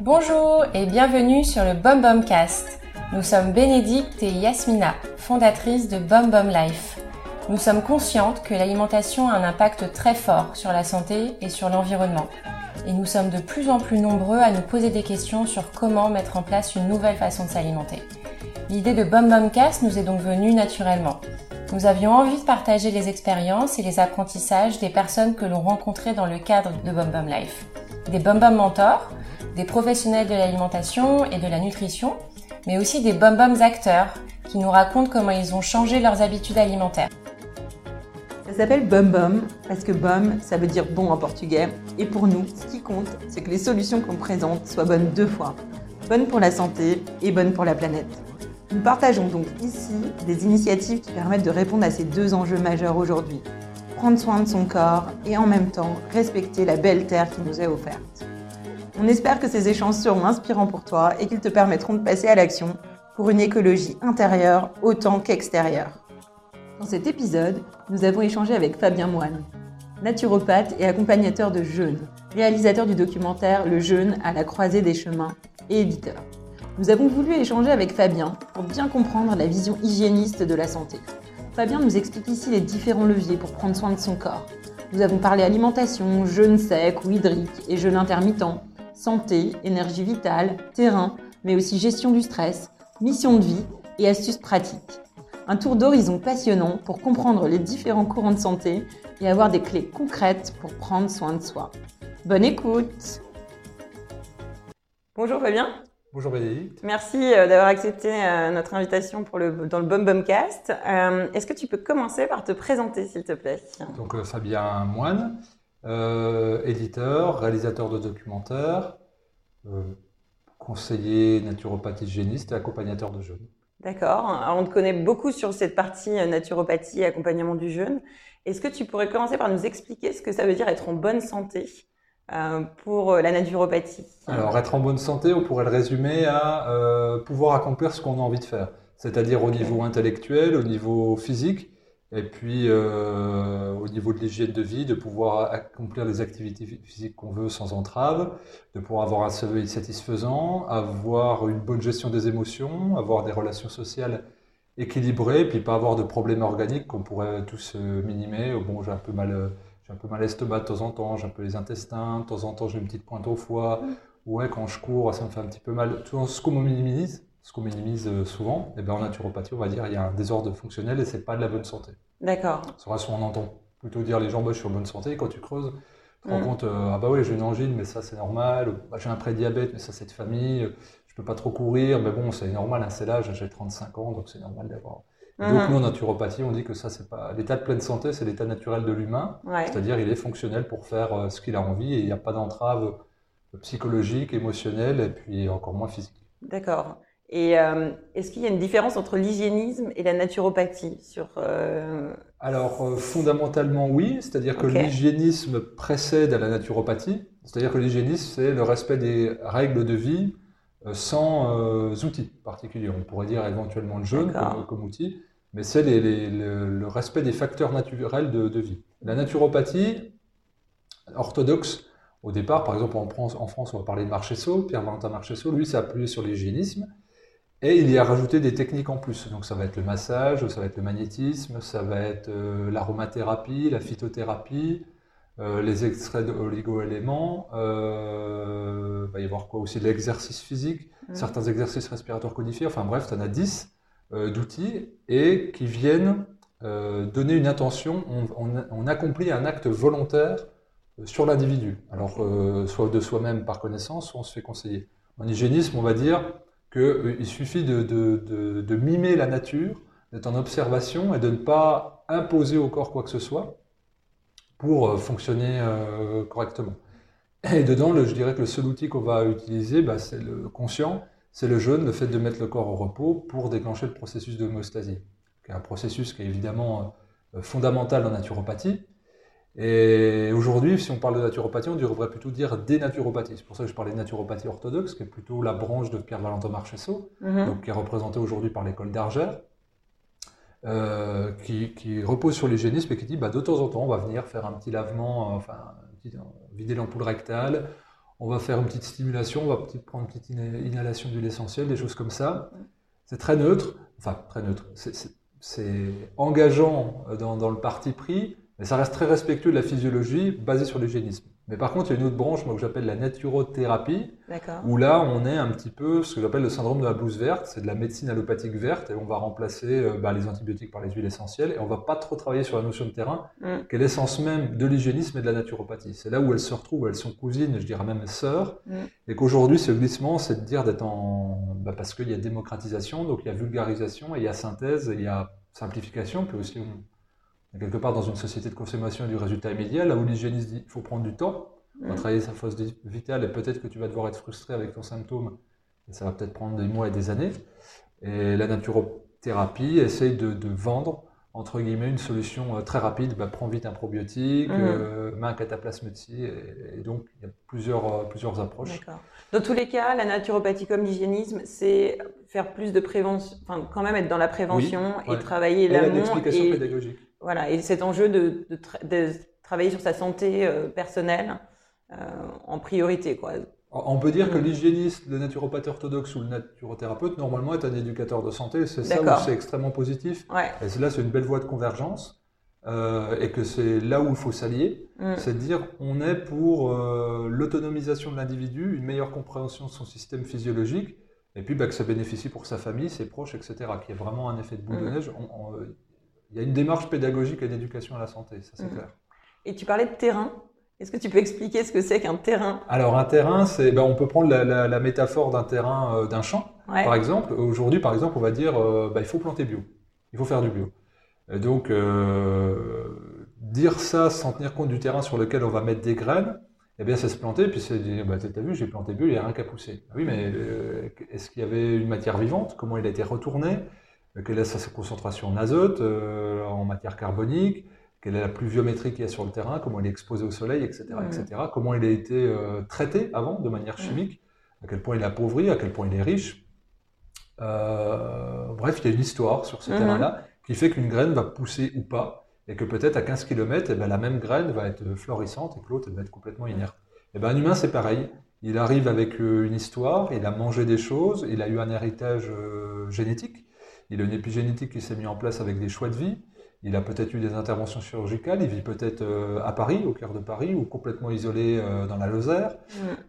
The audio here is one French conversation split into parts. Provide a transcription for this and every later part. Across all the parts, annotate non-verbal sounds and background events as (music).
Bonjour et bienvenue sur le Bom Cast. Nous sommes Bénédicte et Yasmina, fondatrices de Bom Life. Nous sommes conscientes que l'alimentation a un impact très fort sur la santé et sur l'environnement. Et nous sommes de plus en plus nombreux à nous poser des questions sur comment mettre en place une nouvelle façon de s'alimenter. L'idée de Bom Cast nous est donc venue naturellement. Nous avions envie de partager les expériences et les apprentissages des personnes que l'on rencontrait dans le cadre de Bom Life. Des Bom Bom mentors, des professionnels de l'alimentation et de la nutrition, mais aussi des Bom acteurs qui nous racontent comment ils ont changé leurs habitudes alimentaires. Ça s'appelle Bum Bum parce que Bum, ça veut dire bon en portugais. Et pour nous, ce qui compte, c'est que les solutions qu'on présente soient bonnes deux fois. Bonnes pour la santé et bonnes pour la planète. Nous partageons donc ici des initiatives qui permettent de répondre à ces deux enjeux majeurs aujourd'hui. Prendre soin de son corps et en même temps respecter la belle terre qui nous est offerte. On espère que ces échanges seront inspirants pour toi et qu'ils te permettront de passer à l'action pour une écologie intérieure autant qu'extérieure. Dans cet épisode, nous avons échangé avec Fabien Moine, naturopathe et accompagnateur de jeûne, réalisateur du documentaire Le jeûne à la croisée des chemins et éditeur. Nous avons voulu échanger avec Fabien pour bien comprendre la vision hygiéniste de la santé. Fabien nous explique ici les différents leviers pour prendre soin de son corps. Nous avons parlé alimentation, jeûne sec ou hydrique et jeûne intermittent, santé, énergie vitale, terrain, mais aussi gestion du stress, mission de vie et astuces pratiques. Un tour d'horizon passionnant pour comprendre les différents courants de santé et avoir des clés concrètes pour prendre soin de soi. Bonne écoute Bonjour Fabien. Bonjour Bénédicte. Merci euh, d'avoir accepté euh, notre invitation pour le, dans le Bum Bum Cast. Euh, est-ce que tu peux commencer par te présenter s'il te plaît? Donc Fabien Moine, éditeur, réalisateur de documentaires, conseiller naturopathie hygiéniste et accompagnateur de jeunes. D'accord. On te connaît beaucoup sur cette partie naturopathie et accompagnement du jeûne. Est-ce que tu pourrais commencer par nous expliquer ce que ça veut dire être en bonne santé? Pour la naturopathie Alors, être en bonne santé, on pourrait le résumer à euh, pouvoir accomplir ce qu'on a envie de faire, c'est-à-dire au niveau intellectuel, au niveau physique, et puis euh, au niveau de l'hygiène de vie, de pouvoir accomplir les activités physiques qu'on veut sans entrave, de pouvoir avoir un sommeil satisfaisant, avoir une bonne gestion des émotions, avoir des relations sociales équilibrées, puis pas avoir de problèmes organiques qu'on pourrait tous euh, minimer. Bon, j'ai un peu mal, j'ai un peu mal l'estomac de temps en temps, j'ai un peu les intestins, de temps en temps j'ai une petite pointe au foie. Mmh. Ouais, quand je cours, ça me fait un petit peu mal. Tout ce qu'on minimise, ce qu'on minimise euh, souvent, et eh bien en naturopathie, on va dire il y a un désordre fonctionnel et c'est pas de la bonne santé. D'accord. C'est vrai, on entend plutôt dire les gens, bah, je suis en bonne santé, quand tu creuses, tu te rends mm. compte, euh, ah bah oui, j'ai une angine, mais ça c'est normal, bah, j'ai un prédiabète, mais ça c'est de famille, je peux pas trop courir, mais bon, c'est normal, hein, c'est l'âge, j'ai 35 ans, donc c'est normal d'avoir. Donc mm-hmm. nous, en naturopathie, on dit que ça, c'est pas l'état de pleine santé, c'est l'état naturel de l'humain, c'est-à-dire il est fonctionnel pour faire euh, ce qu'il a envie et il n'y a pas d'entrave psychologique, émotionnelle et puis encore moins physique. D'accord. Et euh, est-ce qu'il y a une différence entre l'hygiénisme et la naturopathie sur euh... Alors euh, fondamentalement oui, c'est-à-dire que l'hygiénisme précède à la naturopathie, c'est-à-dire que l'hygiénisme c'est le respect des règles de vie sans outils particuliers. On pourrait dire éventuellement le jeûne comme, comme, outil, mais c'est les, les, le, respect des facteurs naturels de, de, vie. La naturopathie orthodoxe, au départ, par exemple en France, en France on va parler de Marchesso, Pierre-Valentin Marchesso, lui s'est appuyé sur l'hygiénisme. Et il y a rajouté des techniques en plus. Donc ça va être le massage, ça va être le magnétisme, ça va être euh, l'aromathérapie, la phytothérapie, euh, les extraits d'oligo-éléments. Euh, il va y avoir quoi aussi de l'exercice physique, mmh. certains exercices respiratoires codifiés. Enfin bref, tu en as 10 d'outils et qui viennent donner une intention. On, accomplit un acte volontaire sur l'individu. Alors soit de soi-même par connaissance, soit on se fait conseiller. En hygiénisme, on va dire qu'il euh, suffit de, mimer la nature, d'être en observation et de ne pas imposer au corps quoi que ce soit pour euh, fonctionner euh, correctement. Et dedans, je dirais que le seul outil qu'on va utiliser, bah, c'est le conscient, c'est le jeûne, le fait de mettre le corps au repos pour déclencher le processus d'homéostasie, qui est un processus qui est évidemment fondamental en naturopathie, et aujourd'hui, si on parle de naturopathie, on devrait plutôt dire dénaturopathie. C'est pour ça que je parlais de naturopathie orthodoxe, qui est plutôt la branche de Pierre Valentin Marchesso, mhm. donc qui est représentée aujourd'hui par l'école d'Argère. qui, repose sur l'hygiénisme et qui dit bah, de temps en temps, on va venir faire un petit lavement, enfin, vider l'ampoule rectale, on va faire une petite stimulation, on va prendre une petite inhalation d'huile essentielle, des choses comme ça. C'est très neutre, enfin très neutre, c'est engageant dans, le parti pris, mais ça reste très respectueux de la physiologie basée sur l'hygiénisme. Mais par contre, il y a une autre branche moi, que j'appelle la naturothérapie, où là, on est un petit peu ce que j'appelle le syndrome de la blouse verte. C'est de la médecine allopathique verte, et on va remplacer euh, bah, les antibiotiques par les huiles essentielles, et on va pas trop travailler sur la notion de terrain, mm. qui est l'essence même de l'hygiénisme et de la naturopathie. C'est là où elles se retrouvent, où elles sont cousines, je dirais même sœurs, mm. et qu'aujourd'hui, ce glissement, c'est de dire d'être en... Bah, parce qu'il y a démocratisation, donc il y a vulgarisation, et il y a synthèse, et il y a simplification, puis aussi quelque part dans une société de consommation et du résultat immédiat, là où l'hygiéniste dit il faut prendre du temps, on va travailler sa force vitale et peut-être que tu vas devoir être frustré avec ton symptôme, et ça va peut-être prendre des mois et des années. Et la naturothérapie essaye de, vendre entre guillemets une solution euh, très rapide, bah, prends vite un probiotique, mmh. euh, mets un cataplasme et, et, donc il y a plusieurs, euh, plusieurs approches. Dans tous les cas, la naturopathie comme l'hygiénisme, c'est faire plus de prévention, enfin quand même être dans la prévention et travailler l'amont. l'explication pédagogique. Voilà, et cet enjeu de, de, travailler sur sa santé euh, personnelle euh, en priorité. Quoi. On peut dire que l'hygiéniste, le naturopathe orthodoxe ou le naturothérapeute, normalement, est un éducateur de santé. C'est ça où c'est extrêmement positif. Et là, c'est une belle voie de convergence. Euh, et que c'est là où il faut s'allier. Mm. C'est de dire on est pour l'autonomisation de l'individu, une meilleure compréhension de son système physiologique, et puis bah, que ça bénéficie pour sa famille, ses proches, etc. Qu'il y ait vraiment un effet de boule de mm. neige il y a une démarche pédagogique et d'éducation à la santé, ça c'est mmh. clair. Et tu parlais de terrain. Est-ce que tu peux expliquer ce que c'est qu'un terrain? Alors un terrain, c'est, ben, on peut prendre la, métaphore d'un terrain, euh, d'un champ, par exemple. Aujourd'hui, par exemple, on va dire, euh, ben, il faut planter bio, il faut faire du bio. Et donc euh, dire ça sans tenir compte du terrain sur lequel on va mettre des graines, eh bien, c'est se planter, puis c'est dire, bah, t'as vu, j'ai planté bio, il n'y a rien qu'à pousser. Ah oui, mais est-ce qu'il y avait une matière vivante? Comment il a été retourné? Quelle est sa concentration en azote, euh, en matière carbonique, quelle est la pluviométrie qu'il y a sur le terrain, comment il est exposé au soleil, etc., etc. Comment il a été euh, traité avant de manière chimique, à quel point il est appauvri, à quel point il est riche? Euh, bref, il y a une histoire sur ce mhm. terrain-là qui fait qu'une graine va pousser ou pas, et que peut-être à 15 km, eh ben, la même graine va être florissante et que l'autre va être complètement inerte. Eh ben, un humain, c'est pareil. Il arrive avec une histoire, il a mangé des choses, il a eu un héritage génétique, il a une épigénétique qui s'est mise en place avec des choix de vie. Il a peut-être eu des interventions chirurgicales. Il vit peut-être euh, à Paris, au cœur de Paris, ou complètement isolé euh, dans la Lozère.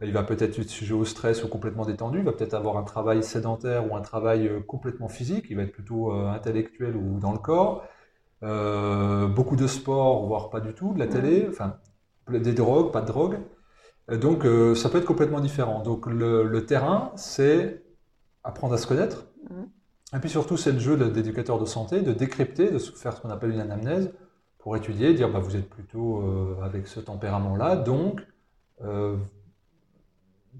Il va peut-être être sujet au stress ou complètement détendu. Il va peut-être avoir un travail sédentaire ou un travail euh, complètement physique. Il va être plutôt intellectuel ou dans le corps. beaucoup de sport, voire pas du tout, de la télé, enfin des drogues, pas de drogue. Donc ça peut être complètement différent. Donc le, terrain, c'est apprendre à se connaître. Et puis surtout, c'est le jeu d'éducateur de santé, de décrypter, de faire ce qu'on appelle une anamnèse, pour étudier, dire bah, vous êtes plutôt euh, avec ce tempérament-là, donc euh,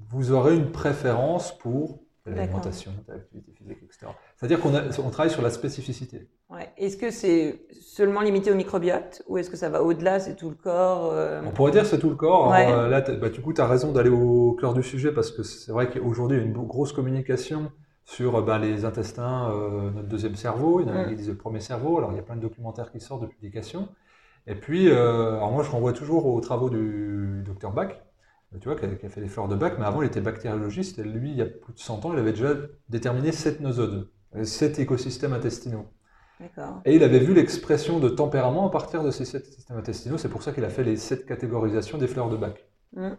vous aurez une préférence pour l'alimentation, l'activité physique, etc. C'est-à-dire qu'on on travaille sur la spécificité. Ouais. Est-ce que c'est seulement limité au microbiote ou est-ce que ça va au-delà, c'est tout le corps euh? On pourrait dire c'est tout le corps. là, bah, du coup, tu as raison d'aller au cœur du sujet parce que c'est vrai qu'aujourd'hui, il y a une grosse communication sur ben, les intestins, euh, notre deuxième cerveau, il y en a qui disent le premier cerveau, alors il y a plein de documentaires qui sortent de publications. Et puis, euh, alors moi je renvoie toujours aux travaux du docteur Bach, tu vois, qui a, fait les fleurs de Bach, mais avant il était bactériologiste, et lui, il y a plus de 100 ans, il avait déjà déterminé sept nosodes, sept écosystèmes intestinaux. Et il avait vu l'expression de tempérament à partir de ces sept systèmes intestinaux, c'est pour ça qu'il a fait les sept catégorisations des fleurs de Bach. Mm.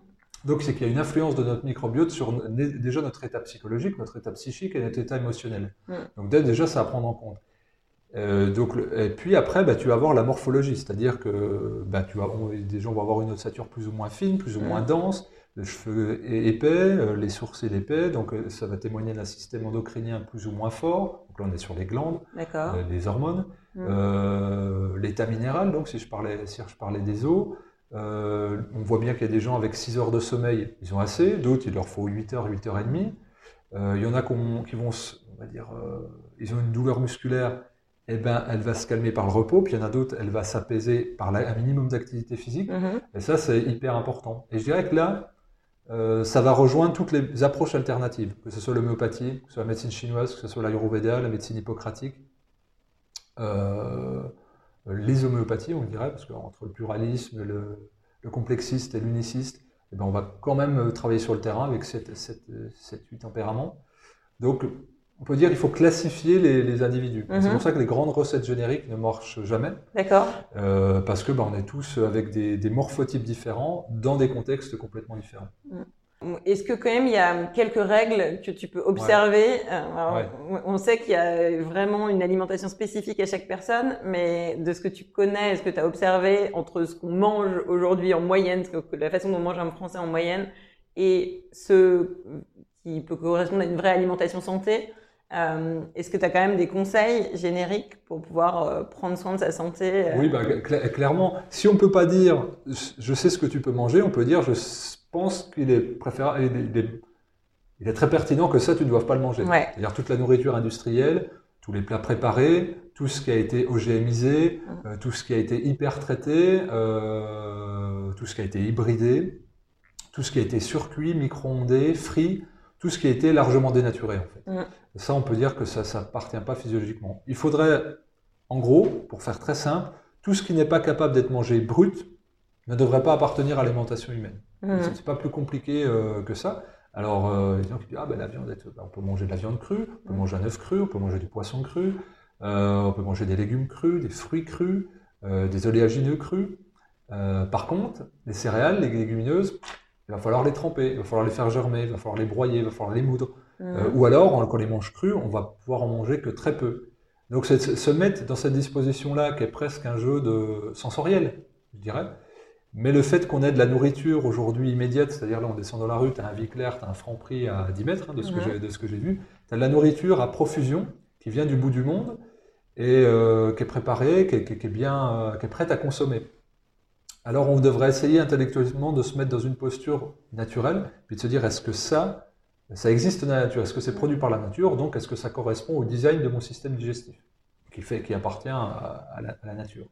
Donc, c'est qu'il y a une influence de notre microbiote sur déjà notre état psychologique, notre état psychique et notre état émotionnel. Mm. Donc, déjà, ça à prendre en compte. Euh, donc, et puis après, bah, tu vas avoir la morphologie, c'est-à-dire que bah, tu vas, des gens vont avoir une ossature plus ou moins fine, plus ou mm. moins dense, les cheveux épais, euh, les sourcils épais, donc euh, ça va témoigner d'un système endocrinien plus ou moins fort. Donc là, on est sur les glandes, les hormones, mm. l'état minéral. Donc, si je parlais, si je parlais des os, euh, on voit bien qu'il y a des gens avec 6 heures de sommeil, ils ont assez, d'autres il leur faut 8 heures, 8 heures et demie. Euh, il y en a qui vont, on va dire, euh, ils ont une douleur musculaire, eh ben, elle va se calmer par le repos, puis il y en a d'autres, elle va s'apaiser par un minimum d'activité physique. Mm-hmm. Et ça, c'est hyper important. Et je dirais que là, ça va rejoindre toutes les approches alternatives, que ce soit l'homéopathie, que ce soit la médecine chinoise, que ce soit l'ayurveda, la médecine hippocratique. Les homéopathies, on dirait, parce qu'entre le pluralisme, le, le complexiste et l'uniciste, eh ben, on va quand même travailler sur le terrain avec ces huit tempéraments. Donc, on peut dire qu'il faut classifier les, individus. C'est mhm. pour ça que les grandes recettes génériques ne marchent jamais. D'accord. Euh, parce que bah, on est tous avec des, morphotypes différents dans des contextes complètement différents. Mm. Est-ce que quand même il y a quelques règles que tu peux observer? Euh, On sait qu'il y a vraiment une alimentation spécifique à chaque personne, mais de ce que tu connais, est-ce que tu as observé entre ce qu'on mange aujourd'hui en moyenne, la façon dont on mange un Français en moyenne, et ce qui peut correspondre à une vraie alimentation santé euh, Est-ce que tu as quand même des conseils génériques pour pouvoir euh, prendre soin de sa santé Oui, bah, clairement. Si on peut pas dire je sais ce que tu peux manger, on peut dire je pense qu'il est préférable, il est, très pertinent que ça, tu ne dois pas le manger. C'est-à-dire toute la nourriture industrielle, tous les plats préparés, tout ce qui a été OGMisé, mmh. euh, tout ce qui a été hyper traité, euh, tout ce qui a été hybridé, tout ce qui a été surcuit, micro-ondé, frit, tout ce qui a été largement dénaturé en fait. Mmh. Ça, on peut dire que ça ne appartient pas physiologiquement. Il faudrait, en gros, pour faire très simple, tout ce qui n'est pas capable d'être mangé brut ne devrait pas appartenir à l'alimentation humaine. Mmh. Ce C'est pas plus compliqué euh, que ça. Alors, euh, les gens qui disent ah ben la viande, on peut manger de la viande crue, on peut mmh. manger un œuf cru, on peut manger du poisson cru, euh, on peut manger des légumes crus, des fruits crus, des oléagineux crus. par contre, les céréales, les légumineuses, il va falloir les tremper, il va falloir les faire germer, il va falloir les broyer, il va falloir les moudre. Mmh. ou alors, quand on les mange crus, on va pouvoir en manger que très peu. Donc, se mettre dans cette disposition-là, qui est presque un jeu de sensoriel, je dirais, mais le fait qu'on ait de la nourriture aujourd'hui immédiate, c'est-à-dire là on descend dans la rue, tu as un Viclair, tu as un franc prix à 10 mètres hein, de ce que j'ai vu, tu as de la nourriture à profusion qui vient du bout du monde et euh, qui est préparée, qui est, bien, euh, qui est prête à consommer. Alors on devrait essayer intellectuellement de se mettre dans une posture naturelle, puis de se dire est-ce que ça, ça existe dans la nature, est-ce que c'est produit par la nature, donc est-ce que ça correspond au design de mon système digestif qui, fait, qui appartient à la nature?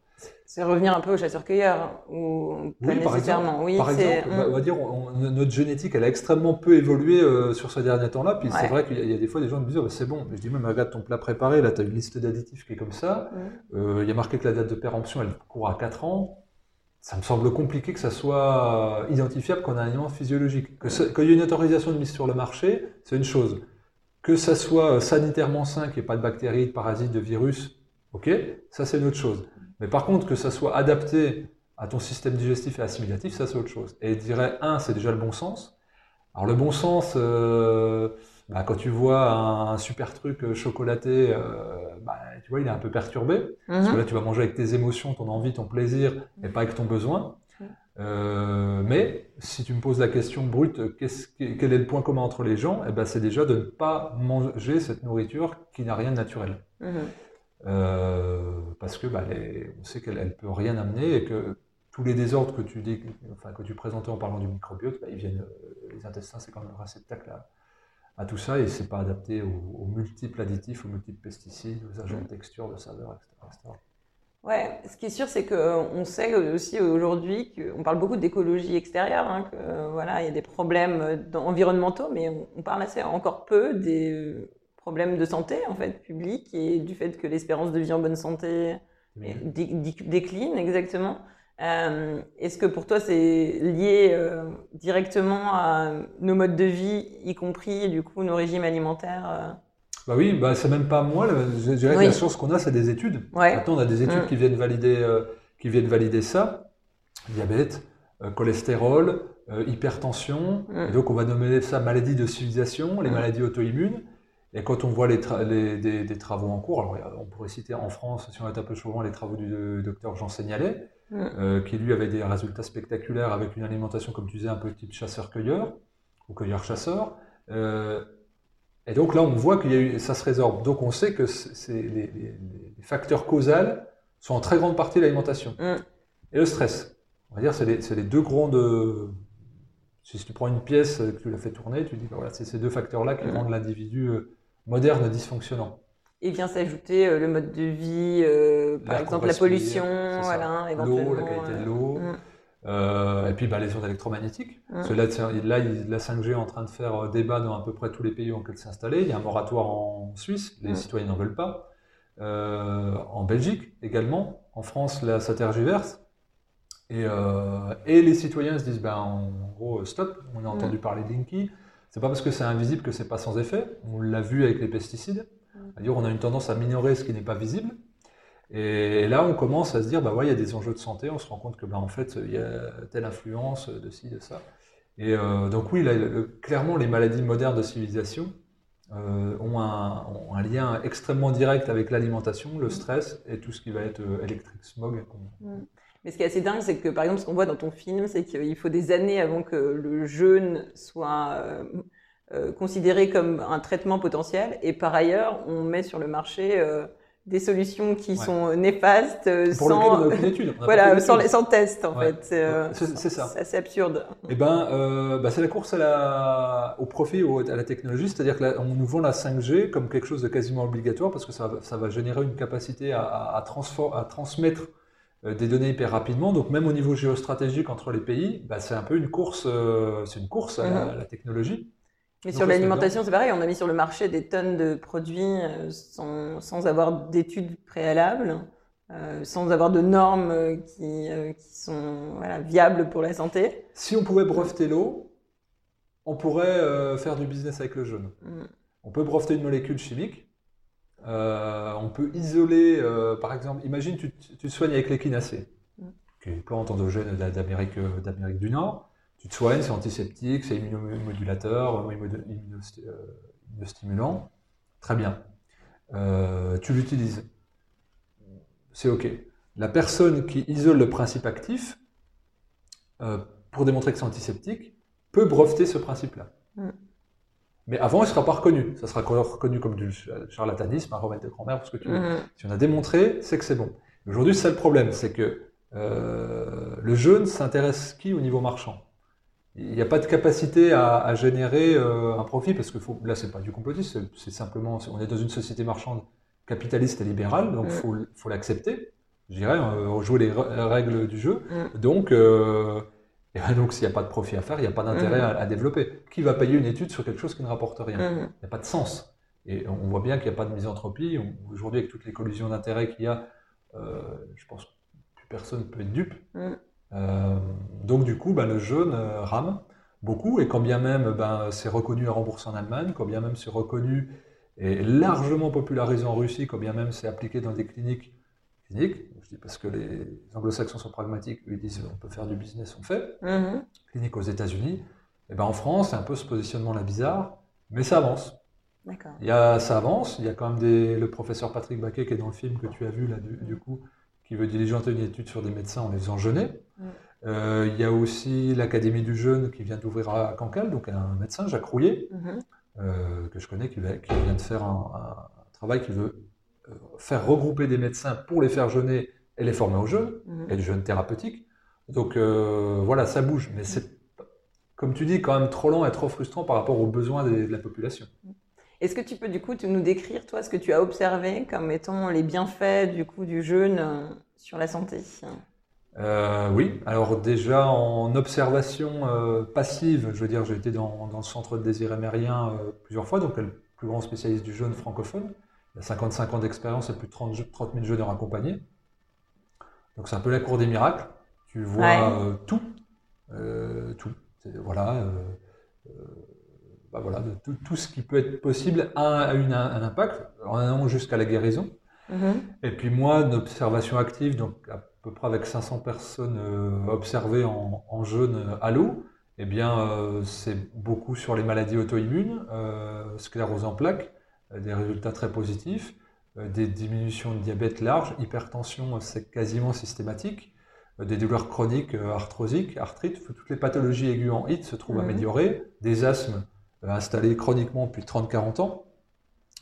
C'est revenir un peu au chasseur-cueilleur ou pas nécessairement. oui, par exemple, on va dire notre génétique, elle a extrêmement peu évolué euh, sur ce dernier temps-là. Puis c'est vrai qu'il y, a des fois des gens qui me disent oh, c'est bon. je dis même regarde ton plat préparé, là tu as une liste d'additifs qui est comme ça. Euh, il y a marqué que la date de péremption elle court à 4 ans. Ça me semble compliqué que ça soit identifiable comme un aliment physiologique. Qu'il y ait une autorisation de mise sur le marché, c'est une chose. Que ça soit sanitairement sain, qu'il n'y ait pas de bactéries, de parasites, de virus, ok, ça c'est une autre chose. Mais par contre, que ça soit adapté à ton système digestif et assimilatif, ça c'est autre chose. Et je dirais, un, c'est déjà le bon sens. Alors le bon sens, euh, bah, quand tu vois un, super truc euh, chocolaté, euh, bah, tu vois, il est un peu perturbé. Parce que là, tu vas manger avec tes émotions, ton envie, ton plaisir, et pas avec ton besoin. mais si tu me poses la question brute, quel est le point commun entre les gens? Eh ben, C'est déjà de ne pas manger cette nourriture qui n'a rien de naturel. Mhm. Euh, parce que bah, on sait qu'elle ne peut rien amener et que tous les désordres que tu, présentais en parlant du microbiote, bah, ils viennent, euh, les intestins, c'est quand même un réceptacle à, tout ça et c'est pas adapté aux, multiples additifs, aux multiples pesticides, aux agents de texture, de saveur, etc. Ouais, ce qui est sûr, c'est qu'on sait aussi aujourd'hui qu'on parle beaucoup d'écologie extérieure, hein, voilà, il y a des problèmes environnementaux, mais on, parle encore peu des problème de santé en fait public et du fait que l'espérance de vie en bonne santé décline exactement. Euh, est-ce que pour toi c'est lié euh, directement à nos modes de vie, y compris du coup nos régimes alimentaires euh? Bah oui, bah c'est même pas moi. Je dirais que la source qu'on a, c'est des études. Maintenant, on a des études mm. qui viennent valider, qui viennent valider ça. Diabète, cholestérol, hypertension. Mm. Et donc, on va nommer ça maladie de civilisation, les mm. maladies auto-immunes. Et quand on voit les, des, travaux en cours, alors on pourrait citer en France, si on est un peu chauvin, les travaux du docteur Jean Seignalet, mm. euh, qui lui avait des résultats spectaculaires avec une alimentation, comme tu disais, un peu type chasseur-cueilleur, ou cueilleur-chasseur. Euh, et donc là, on voit que ça se résorbe. Donc on sait que les, les, facteurs causaux sont en très grande partie l'alimentation. Mm. Et le stress. On va dire, c'est les, deux grandes... Si tu prends une pièce que tu la fais tourner, tu dis que voilà, c'est ces deux facteurs-là qui mm. rendent l'individu euh, moderne dysfonctionnant. Et vient s'ajouter euh, le mode de vie, euh, par exemple la pollution, voilà, L'eau, la qualité de l'eau. Mm. Euh, et puis bah, les ondes électromagnétiques. Mm. là, là, la 5G est en train de faire débat dans à peu près tous les pays où on peut s'installer. Il y a un moratoire en Suisse, les mm. citoyens n'en veulent pas. en Belgique également. En France, là, ça tergiverse. Et, et, les citoyens se disent, ben, en gros, stop, on a entendu parler de Linky. C'est pas parce que c'est invisible que c'est pas sans effet. On l'a vu avec les pesticides. C'est-à-dire, on a une tendance à minorer ce qui n'est pas visible. Et là, on commence à se dire, bah ouais, il y a des enjeux de santé. On se rend compte que, bah, en fait, il y a telle influence de ci, de ça. Et euh, donc oui, clairement, les maladies modernes de civilisation euh, ont, un, lien extrêmement direct avec l'alimentation, le stress et tout ce qui va être euh, électrique, smog. Mais ce qui est assez dingue, c'est que par exemple, ce qu'on voit dans ton film, c'est qu'il faut des années avant que le jeûne soit considéré comme un traitement potentiel. Et par ailleurs, on met sur le marché des solutions qui sont néfastes Pour sans on aucune étude. (laughs) voilà sans, sans, test en fait. Euh, c'est ça. c'est assez absurde. Et eh ben euh, bah, c'est la course à la, au profit ou à la technologie. C'est-à-dire qu'on nous vend la 5G comme quelque chose de quasiment obligatoire parce que ça, ça va générer une capacité à, à, à transmettre euh, des données hyper rapidement donc même au niveau géostratégique entre les pays bah, c'est un peu une course c'est une course à, la technologie mais sur l'alimentation, c'est pareil, on a mis sur le marché des tonnes de produits euh, sans, sans avoir d'études préalables, euh, sans avoir de normes euh, qui, sont voilà, viables pour la santé. Si on pouvait breveter l'eau, on pourrait faire du business avec le jaune. Mm. On peut breveter une molécule chimique. On peut isoler, par exemple, imagine tu, tu te soignes avec l'équinacée, mm. qui est une plante endogène d'Amérique du Nord tu te soignes, c'est antiseptique, c'est immunomodulateur, immunostimulant. Très bien. Euh, tu l'utilises. C'est OK. La personne qui isole le principe actif, euh, pour démontrer que c'est antiseptique, peut breveter ce principe-là. Mm. Mais avant, il ne sera pas reconnu. Ça sera reconnu comme du charlatanisme, un remède de grand-mère, parce que tu. Si on a démontré, c'est que c'est bon. Aujourd'hui, c'est le problème, c'est que euh, le jeûne s'intéresse qui au niveau marchand? Il n'y a pas de capacité à, à générer euh, un profit parce que faut, là c'est pas du complotisme, c'est simplement on est dans une société marchande capitaliste et libérale, donc mm. faut faut l'accepter. Je dirais euh, jouer les règles du jeu. Mm. Donc et donc s'il n'y a pas de profit à faire, il n'y a pas d'intérêt mm. à, à, développer. Qui va payer une étude sur quelque chose qui ne rapporte rien? Il n'y a pas de sens. Et on voit bien qu'il n'y a pas de misanthropie. Aujourd'hui avec toutes les collusions d'intérêts qu'il y a, euh, je pense que plus personne ne peut être dupe. Euh, donc du coup, ben, le jeûne euh, rame beaucoup, et quand bien même ben, c'est reconnu et remboursé en Allemagne, quand bien même c'est reconnu et largement popularisé en Russie, quand bien même c'est appliqué dans des cliniques je dis parce que les anglo-saxons sont pragmatiques, ils disent on peut faire du business, on fait, mm-hmm. clinique aux États-Unis, et ben en France c'est un peu ce positionnement-là bizarre, mais ça avance. Il y a, ça avance, il y a quand même des, le professeur Patrick Baquet qui est dans le film que tu as vu là du coup, qui veut diligenter une étude sur des médecins en les faisant jeûner. Mm. Euh, il y a aussi l'Académie du jeûne qui vient d'ouvrir à Cancale, donc un médecin, Jacques Rouillet, mm-hmm. euh, que je connais, qui, vient de faire un, travail qui veut faire regrouper des médecins pour les faire jeûner et les former au jeûne, mm-hmm. et du jeûne thérapeutique. Donc voilà, ça bouge, mais c'est, comme tu dis, quand même trop lent et trop frustrant par rapport aux besoins de la population. Est-ce que tu peux du coup nous décrire toi ce que tu as observé comme étant les bienfaits du coup du jeûne euh, sur la santé? Euh, Oui, alors déjà en observation euh, passive, je veux dire, j'ai été dans, le centre de désir plusieurs fois, donc le plus grand spécialiste du jeûne francophone. Il a 55 ans d'expérience et plus de 30, 30 000 jeûneurs accompagnés. Donc c'est un peu la cour des miracles. Tu vois tout, tout. Voilà bah voilà, de tout, ce qui peut être possible a, une, un, impact, en allant jusqu'à la guérison. Mm-hmm. Et puis moi, une observation active, donc à peu près avec 500 personnes euh, observées en, en, jeûne euh, à l'eau, eh bien, euh, c'est beaucoup sur les maladies auto-immunes, sclérose en plaques, des résultats très positifs, des diminutions de diabète large, hypertension, c'est quasiment systématique, des douleurs chroniques, arthrosiques, arthrite, toutes les pathologies aiguës en HIT se trouvent mm-hmm. améliorées, des asthmes euh, installé chroniquement depuis 30-40 ans,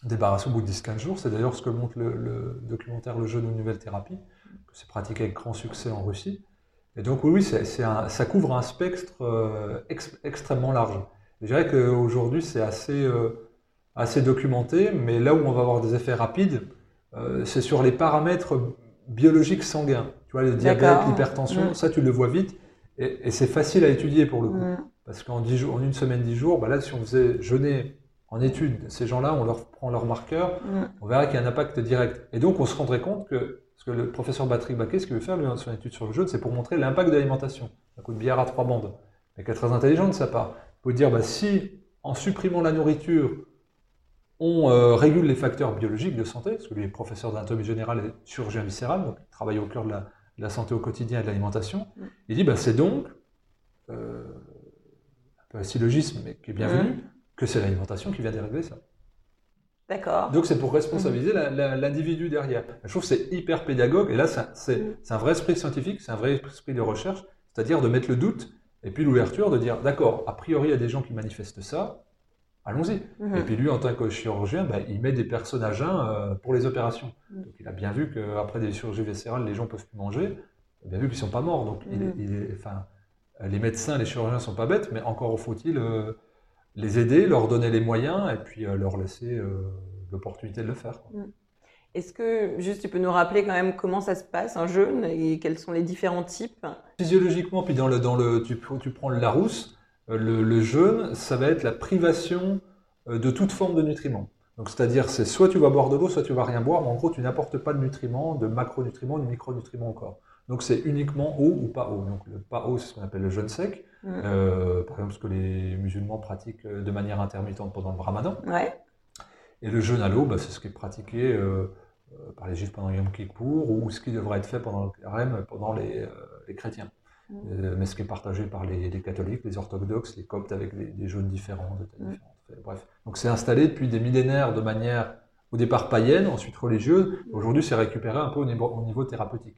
débarrassé au bout de 10-15 jours. C'est d'ailleurs ce que montre le, documentaire Le jeûne ou nouvelle thérapie, que c'est pratiqué avec grand succès en Russie. Et donc oui, ça couvre un spectre euh, extrêmement large. je dirais qu'aujourd'hui, c'est assez, euh, assez documenté, mais là où on va avoir des effets rapides, c'est sur les paramètres biologiques sanguins. Tu vois, le diabète, l'hypertension, ça tu le vois vite, et, c'est facile à étudier pour le coup. Parce qu'en en une semaine, dix jours, bah là, si on faisait jeûner en étude, ces gens-là, on leur prend leur marqueur, on verra qu'il y a un impact direct. Et donc, on se rendrait compte que ce que le professeur Patrick Baquet, ce qu'il veut faire, lui, dans son étude sur le jeûne, c'est pour montrer l'impact de l'alimentation. Un coup de bière à trois bandes. Mais qui est très intelligent de sa part. Il peut dire, bah, si en supprimant la nourriture, on euh, régule les facteurs biologiques de santé, parce que lui est professeur d'anatomie générale et chirurgien viscéral, donc il travaille au cœur de la, santé au quotidien et de l'alimentation. Mm. Il dit, bah, c'est donc, euh, un peu un syllogisme, mais qui est bienvenu, mm. que c'est l'alimentation qui vient dérégler ça. D'accord. Donc c'est pour responsabiliser l'individu derrière. Je trouve que c'est hyper pédagogue, et là mm. c'est un vrai esprit scientifique, c'est un vrai esprit de recherche, c'est-à-dire de mettre le doute, et puis l'ouverture de dire, d'accord, a priori il y a des gens qui manifestent ça, allons-y. Mhm. Et puis lui, en tant que chirurgien, bah, il met des personnes à jeun euh, pour les opérations. Mhm. Donc il a bien vu qu'après des chirurgies viscérales, les gens peuvent plus manger. Il a bien vu qu'ils ne sont pas morts. Donc enfin, les médecins, les chirurgiens ne sont pas bêtes, mais encore faut-il euh, les aider, leur donner les moyens et puis euh, leur laisser l'opportunité de le faire. Est-ce que, juste, tu peux nous rappeler quand même comment ça se passe, un jeûne, et quels sont les différents types? Physiologiquement, puis dans le, dans le, tu, tu prends le Larousse, euh, le, jeûne, ça va être la privation euh, de toute forme de nutriments. Donc, c'est-à-dire, c'est soit tu vas boire de l'eau, soit tu vas rien boire, mais en gros, tu n'apportes pas de nutriments, de macronutriments, de micronutriments encore. Donc, c'est uniquement eau ou pas eau. Donc, le pas eau, c'est ce qu'on appelle le jeûne sec. Mm. Euh, par exemple, ce que les musulmans pratiquent de manière intermittente pendant le ramadan. Et le jeûne à l'eau, bah, c'est ce qui est pratiqué par les juifs pendant Yom Kippour ou ce qui devrait être fait pendant le carême pendant les chrétiens. Euh, mais ce qui est partagé par les, catholiques, les orthodoxes, les coptes avec des, jeunes différents, Bref. Donc c'est installé depuis des millénaires de manière au départ païenne, ensuite religieuse. Aujourd'hui, c'est récupéré un peu au niveau, thérapeutique.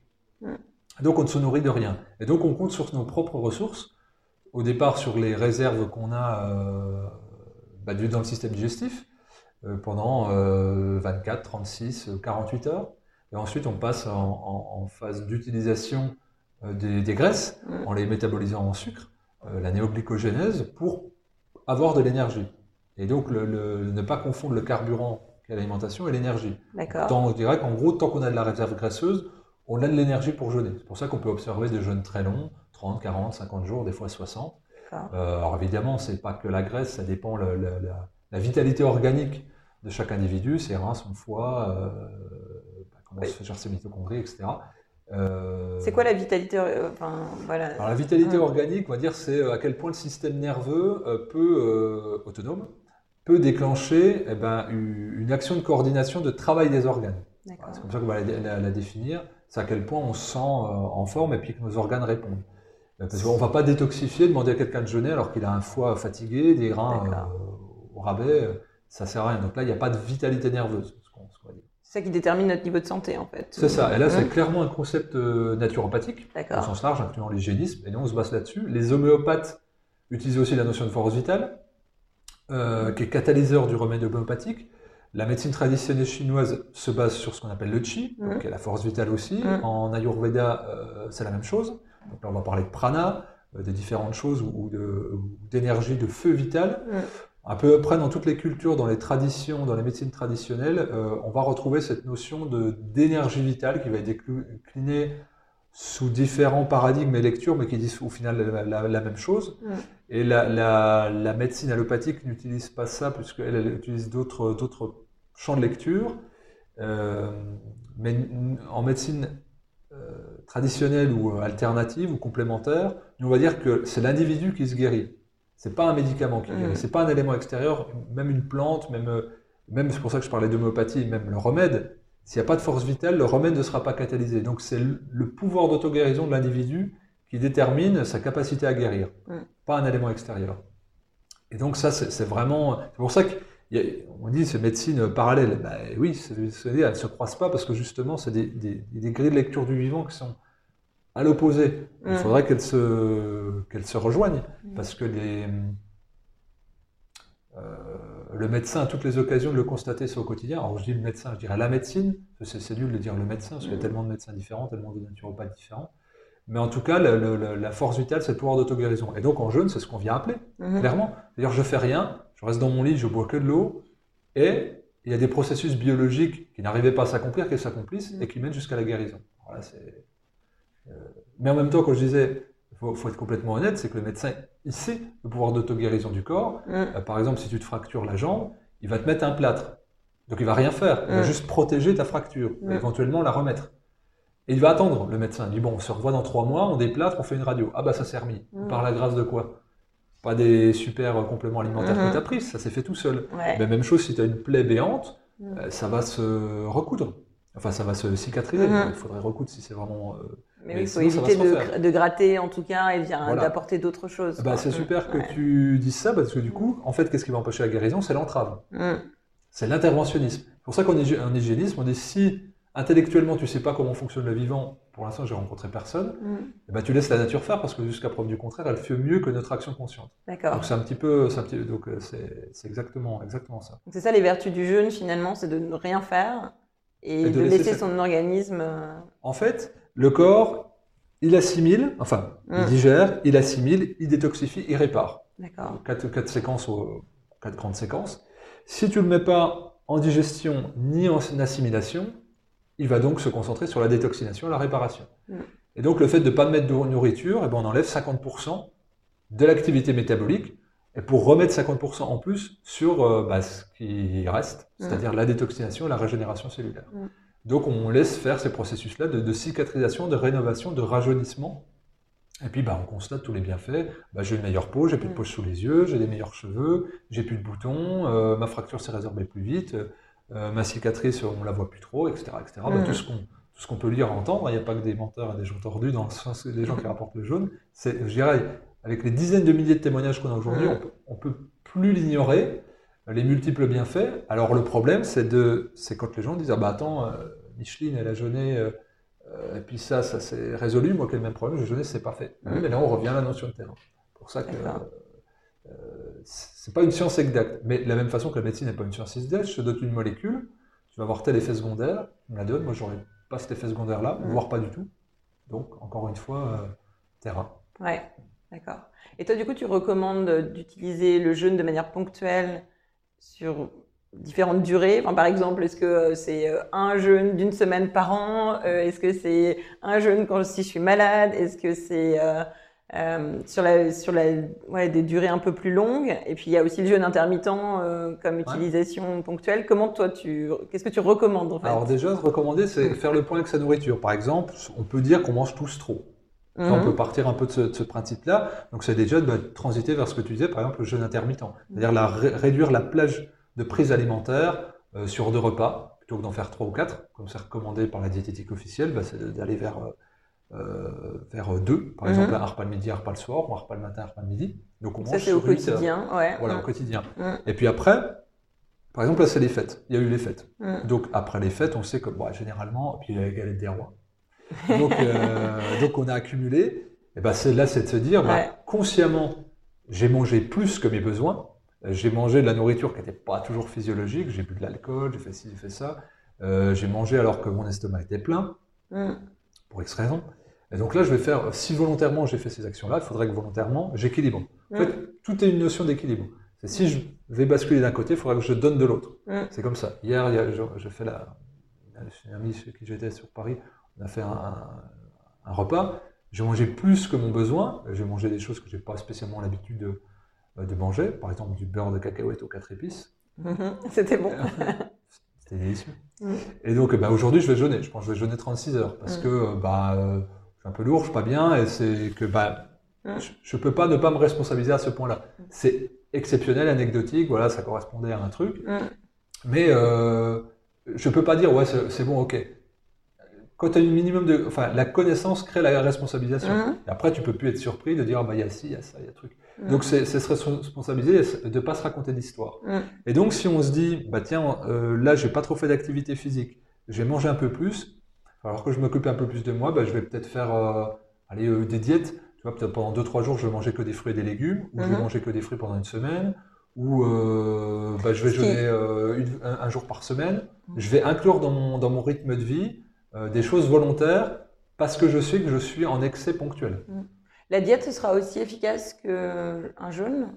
Donc on ne se nourrit de rien. Et donc on compte sur nos propres ressources. Au départ, sur les réserves qu'on a euh, bah, dans le système digestif euh, pendant 24, 36, 48 heures. Et ensuite, on passe en phase d'utilisation euh, des, graisses en les métabolisant en sucre, euh, la néoglycogénèse, pour avoir de l'énergie. Et donc, le, ne pas confondre le carburant qu'est l'alimentation et l'énergie. Tant, on dirait qu'en gros, tant qu'on a de la réserve graisseuse, on a de l'énergie pour jeûner. C'est pour ça qu'on peut observer des jeûnes très longs, 30, 40, 50 jours, des fois 60. Euh, alors évidemment, c'est pas que la graisse, ça dépend la, la, vitalité organique de chaque individu, ses reins, son foie, euh, bah, comment se fait ses mitochondries, etc. Euh, c'est quoi la vitalité euh, enfin, voilà. Alors, La vitalité organique, on va dire, c'est euh, à quel point le système nerveux peut, autonome, peut déclencher eh ben, une action de coordination de travail des organes. c'est comme ça qu'on va la, définir. C'est à quel point on se sent en forme et puis que nos organes répondent. Parce qu'on ne va pas détoxifier, demander à quelqu'un de jeûner alors qu'il a un foie fatigué, des reins au rabais, ça sert à rien. Donc là, il n'y a pas de vitalité nerveuse. C'est ça qui détermine notre niveau de santé, en fait. C'est ça. Et là, c'est clairement un concept euh, naturopathique, au sens large, incluant l'hygiénisme. Et nous, on se base là-dessus. Les homéopathes utilisent aussi la notion de force vitale, euh, qui est catalyseur du remède homéopathique. La médecine traditionnelle chinoise se base sur ce qu'on appelle le chi, donc qui est la force vitale aussi. En Ayurveda, euh, c'est la même chose. Donc là, on va parler de prana, des différentes choses, ou, d'énergie, de, feu vital un peu après dans toutes les cultures, dans les traditions, dans les médecines traditionnelles, euh, on va retrouver cette notion d'énergie vitale qui va être déclinée sous différents paradigmes et lectures, mais qui disent au final la, même chose. Et la, la, médecine allopathique n'utilise pas ça, puisqu'elle elle utilise d'autres champs de lecture. Euh, mais en médecine euh, traditionnelle ou alternative ou complémentaire, on va dire que c'est l'individu qui se guérit. C'est pas un médicament qui guérit, mm. c'est pas un élément extérieur, même une plante, même, euh, même c'est pour ça que je parlais d'homéopathie, même le remède. S'il n'y a pas de force vitale, le remède ne sera pas catalysé. Donc c'est le pouvoir d'auto-guérison de l'individu qui détermine sa capacité à guérir, mm. pas un élément extérieur. Et donc ça, c'est vraiment... C'est pour ça qu'on dit c'est médecine parallèle. Ben, oui, elles ne se croisent pas parce que justement, c'est des, des, grilles de lecture du vivant qui sont à l'opposé. Il mm. faudrait qu'elles se, qu'elles se rejoignent, mm. parce que les, euh, le médecin a toutes les occasions de le constater sur au quotidien. Alors je dis le médecin, je dirais la médecine, c'est nul de dire le médecin, parce qu'il y a mm. tellement de médecins différents, tellement de naturopathes différents. Mais en tout cas, la force vitale, c'est le pouvoir d'auto-guérison. Et donc en jeûne, c'est ce qu'on vient appeler, clairement. C'est-à-dire, je fais rien, je reste dans mon lit, je bois que de l'eau, et il y a des processus biologiques qui n'arrivaient pas à s'accomplir, qui s'accomplissent, et qui mènent jusqu'à la guérison. Voilà, c'est mais en même temps, quand je disais, il faut, être complètement honnête, c'est que le médecin, il sait le pouvoir d'auto-guérison du corps. Mm. Euh, par exemple, si tu te fractures la jambe, il va te mettre un plâtre. Donc il va rien faire, il va juste protéger ta fracture, éventuellement la remettre. Et il va attendre, le médecin. Il dit, bon, on se revoit dans trois mois, on déplâtre, on fait une radio. Ah bah ça s'est remis. Par la grâce de quoi? Pas des super compléments alimentaires que tu as pris, ça s'est fait tout seul. Mais même chose si tu as une plaie béante, euh, ça va se recoudre. Enfin, ça va se cicatriser. Il faudrait recoudre si c'est vraiment... Euh, mais, il faut éviter de, gratter en tout cas et bien d'apporter d'autres choses. Bah, c'est super que tu dises ça parce que du coup, en fait, qu'est-ce qui va empêcher la guérison? C'est l'entrave. Mm. C'est l'interventionnisme. C'est pour ça qu'en hygiénisme, on dit si intellectuellement tu sais pas comment fonctionne le vivant, pour l'instant j'ai rencontré personne, mm. et ben, tu laisses la nature faire parce que jusqu'à preuve du contraire, elle fait mieux que notre action consciente. D'accord. Donc c'est un petit peu, un petit, donc euh, c'est exactement, exactement ça. C'est ça les vertus du jeûne finalement, c'est de ne rien faire et, de, laisser, son organisme. Euh, en fait, le corps, il assimile, enfin, il mm. digère, il assimile, il détoxifie, il répare. D'accord. Quatre, quatre séquences, quatre grandes séquences. Si tu le mets pas en digestion ni en assimilation, il va donc se concentrer sur la détoxination la réparation. Mm. Et donc le fait de ne pas mettre de nourriture, eh ben, on enlève 50% de l'activité métabolique, et pour remettre 50% en plus sur euh, bah, ce qui reste, mm. c'est-à-dire la détoxination et la régénération cellulaire. Mm. Donc on laisse faire ces processus-là de, cicatrisation, de rénovation, de rajeunissement. Et puis bah, on constate tous les bienfaits. Bah, j'ai une meilleure peau, j'ai plus de poche sous les yeux, j'ai des meilleurs cheveux, j'ai plus de boutons, euh, ma fracture s'est résorbée plus vite, euh, ma cicatrice, on la voit plus trop, etc. etc. Bah, mm. tout ce qu'on tout ce qu'on peut lire, entendre, il n'y a pas que des menteurs et des gens tordus dans le sens des gens qui rapportent le jaune. C'est, je dirais, avec les dizaines de milliers de témoignages qu'on a aujourd'hui, mm. on, peut, peut plus l'ignorer, les multiples bienfaits. Alors le problème, c'est de, c'est quand les gens disent ah bah attends, euh, Micheline elle a jeûné, euh, et puis ça, ça s'est résolu. Moi, quel même problème, j'ai jeûné, c'est pas fait. Mm. mais là, on revient à la notion de terrain. Pour ça que c'est pas une science exacte. Mais de la même façon que la médecine n'est pas une science exacte, je te donne une molécule, tu vas avoir tel effet secondaire, tu me la donnes, moi j'aurais pas cet effet secondaire-là, mm. voire pas du tout. Donc, encore une fois, euh, terrain. Ouais, d'accord. Et toi, du coup, tu recommandes d'utiliser le jeûne de manière ponctuelle sur différentes durées enfin, Par exemple, est-ce que euh, c'est euh, un jeûne d'une semaine par an? Est-ce que c'est un jeûne quand si je suis malade? Est-ce que c'est euh, sur la, sur la, ouais, des durées un peu plus longues? Et puis il y a aussi le jeûne intermittent euh, comme utilisation ponctuelle. Comment toi tu, qu'est-ce que tu recommandes en fait? Alors déjà, recommander, c'est faire le point avec sa nourriture. Par exemple, on peut dire qu'on mange tous trop. On mhm. peut partir un peu de ce, principe-là. Donc c'est déjà de transiter vers ce que tu disais, par exemple le jeûne intermittent, c'est-à-dire la, réduire la plage de prise alimentaire euh, sur deux repas plutôt que d'en faire trois ou quatre, comme c'est recommandé par la diététique officielle, bah, c'est d'aller vers euh, vers deux, par exemple, mhm. un repas le midi, un repas le soir, ou un repas le matin, un repas le midi. Donc on Ça, c'est au quotidien, ouais. Voilà, au quotidien. Et puis après, par exemple, là, c'est les fêtes. Il y a eu les fêtes. Donc après les fêtes, on sait que bon, généralement, puis il y a la galette des rois. Donc, euh, donc on a accumulé. Et ben c'est là, c'est de se dire, bah, consciemment, j'ai mangé plus que mes besoins. J'ai mangé de la nourriture qui n'était pas toujours physiologique. J'ai bu de l'alcool, j'ai fait ci, j'ai fait ça. Euh, j'ai mangé alors que mon estomac était plein, pour X raison. Et donc là, je vais faire, si volontairement j'ai fait ces actions-là, il faudrait que volontairement j'équilibre. En fait, mm. tout est une notion d'équilibre. C'est si je vais basculer d'un côté, il faudra que je donne de l'autre. Mm. C'est comme ça. Hier, je, fais la, une amie chez qui j'étais sur Paris, on a fait un, repas. J'ai mangé plus que mon besoin. J'ai mangé des choses que j'ai pas spécialement l'habitude de, de, manger. Par exemple, du beurre de cacahuète aux quatre épices. (laughs) C'était bon. (laughs) C'était délicieux. Mm. Et donc, bah, aujourd'hui, je vais jeûner. Je pense que je vais jeûner 36 heures parce que, bah, euh, un peu lourd, je suis pas bien, et c'est que bah, mm. je, ne peux pas ne pas me responsabiliser à ce point-là. C'est exceptionnel, anecdotique, voilà, ça correspondait à un truc, mm. mais euh, je peux pas dire ouais c'est bon, ok. Quand tu as un minimum de, enfin, la connaissance crée la responsabilisation. Mm. Et après, tu peux plus être surpris de dire ah, bah il y a ci, il y a ça, il y a truc. Donc c'est se responsabiliser de pas se raconter d'histoire. Et donc si on se dit bah tiens euh, là j'ai pas trop fait d'activité physique, j'ai mangé un peu plus, alors que je m'occupe un peu plus de moi, bah, je vais peut-être faire euh, aller, euh, des diètes. Tu vois, peut-être pendant 2-3 jours, je vais manger que des fruits et des légumes, ou je vais manger que des fruits pendant une semaine, ou euh, bah, je vais jeûner un, jour par semaine. Je vais inclure dans mon, dans mon rythme de vie des choses volontaires parce que je sais que je suis en excès ponctuel. Mhm. La diète, ce sera aussi efficace qu'un jeûne?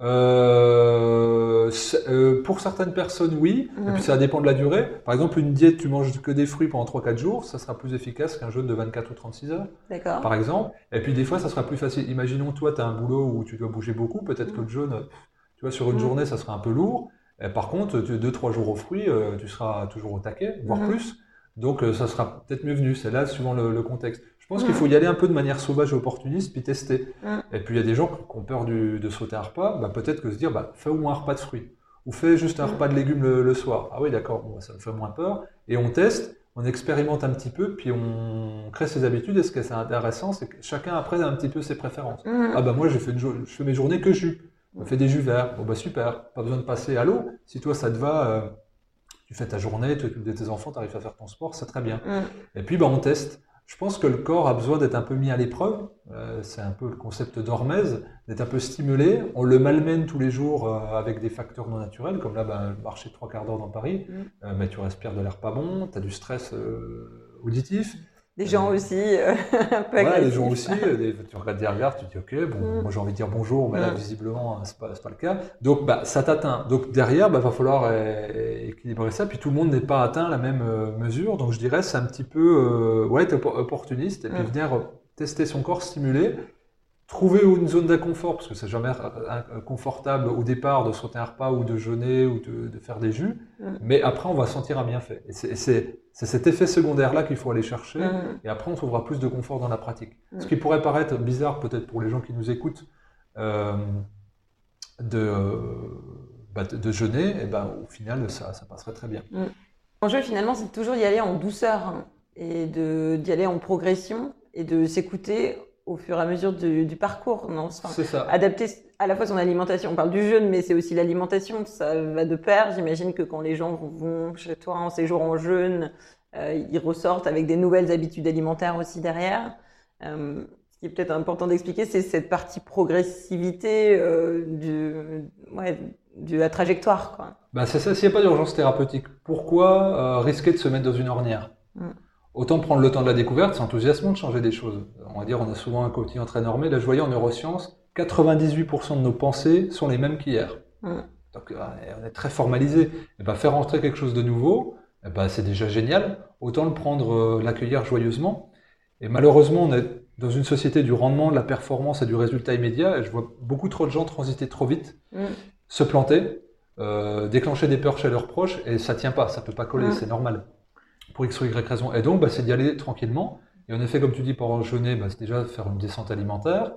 Euh, euh, pour certaines personnes, oui. Et puis ça dépend de la durée. Par exemple, une diète, tu manges que des fruits pendant 3-4 jours, ça sera plus efficace qu'un jeûne de 24 ou 36 heures. D'accord. Par exemple. Et puis des fois, ça sera plus facile. Imaginons, toi, tu as un boulot où tu dois bouger beaucoup. Peut-être que le jeûne, tu vois, sur une journée, ça sera un peu lourd. par contre, deux, trois jours aux fruits, tu seras toujours au taquet, voire mhm. plus. Donc, ça sera peut-être mieux venu. C'est là, suivant le, contexte. Je pense qu'il faut y aller un peu de manière sauvage et opportuniste, puis tester. Et puis, il y a des gens qui ont peur de sauter un repas. Bah, peut-être que se dire, bah, fais au moins un repas de fruits. Ou fais juste un repas de légumes le, soir. Ah oui, d'accord, ça me fait moins peur. Et on teste on expérimente un petit peu, puis on crée ses habitudes. Et ce qui est intéressant, c'est que chacun après a un petit peu ses préférences. Ah bah moi, je fais, je fais mes journées que jus. On fait des jus verts. Bon bah super, pas besoin de passer à l'eau. Si toi ça te va, euh, tu fais ta journée, tu occupes de tes enfants, tu arrives à faire ton sport, c'est très bien. Mmh. Et puis bah on teste. Je pense que le corps a besoin d'être un peu mis à l'épreuve. Euh, c'est un peu le concept d'hormèse, d'être un peu stimulé. On le malmène tous les jours euh, avec des facteurs non naturels, comme là, ben, marcher trois quarts d'heure dans Paris, mm. euh, mais tu respires de l'air pas bon, tu as du stress auditif. Des gens euh, aussi euh, (laughs) un peu ouais, les gens aussi. Euh, tu regardes derrière, tu te dis ok, bon, mm. moi j'ai envie de dire bonjour, mais là mm. visiblement c'est pas, pas le cas. Donc bah, ça t'atteint. Donc derrière, bah, va falloir équilibrer ça. Puis tout le monde n'est pas atteint à la même mesure. Donc je dirais c'est un petit peu ouais, opportuniste et puis mm. venir tester son corps, stimuler trouver une zone d'inconfort, parce que c'est jamais confortable au départ de sauter un repas ou de jeûner ou de, faire des jus, mais après on va sentir un bienfait. Et c'est cet effet secondaire-là qu'il faut aller chercher, et après on trouvera plus de confort dans la pratique. Ce qui pourrait paraître bizarre peut-être pour les gens qui nous écoutent euh, de, bah, de, jeûner, et ben, au final ça, ça passerait très bien. L'enjeu finalement c'est toujours d'y aller en douceur, hein, et d'y aller en progression, et de s'écouter au fur et à mesure du, parcours. Non c'est ça. Adapter à la fois son alimentation. On parle du jeûne, mais c'est aussi l'alimentation. Ça va de pair. J'imagine que quand les gens vont chez toi en séjour en jeûne, euh, ils ressortent avec des nouvelles habitudes alimentaires aussi derrière. Euh, ce qui est peut-être important d'expliquer, c'est cette partie progressivité euh, du, ouais, de la trajectoire. Quoi. Bah c'est ça. S'il n'y a pas d'urgence thérapeutique, pourquoi risquer de se mettre dans une ornière? Mm. Autant prendre le temps de la découverte, c'est enthousiasmant de changer des choses. On va dire, on a souvent un quotidien très normé. Là, je voyais en neurosciences, 98% de nos pensées sont les mêmes qu'hier. Donc, euh, on est très formalisé. Et ben, faire entrer quelque chose de nouveau, eh ben, c'est déjà génial. Autant le prendre, euh, l'accueillir joyeusement. Et malheureusement, on est dans une société du rendement, de la performance et du résultat immédiat. Et je vois beaucoup trop de gens transiter trop vite, se planter, euh, déclencher des peurs chez leurs proches, et ça tient pas, ça peut pas coller, c'est normal pour X ou Y raison. Et donc, bah, c'est d'y aller tranquillement. Et en effet, comme tu dis, pour jeûner, bah, c'est déjà faire une descente alimentaire.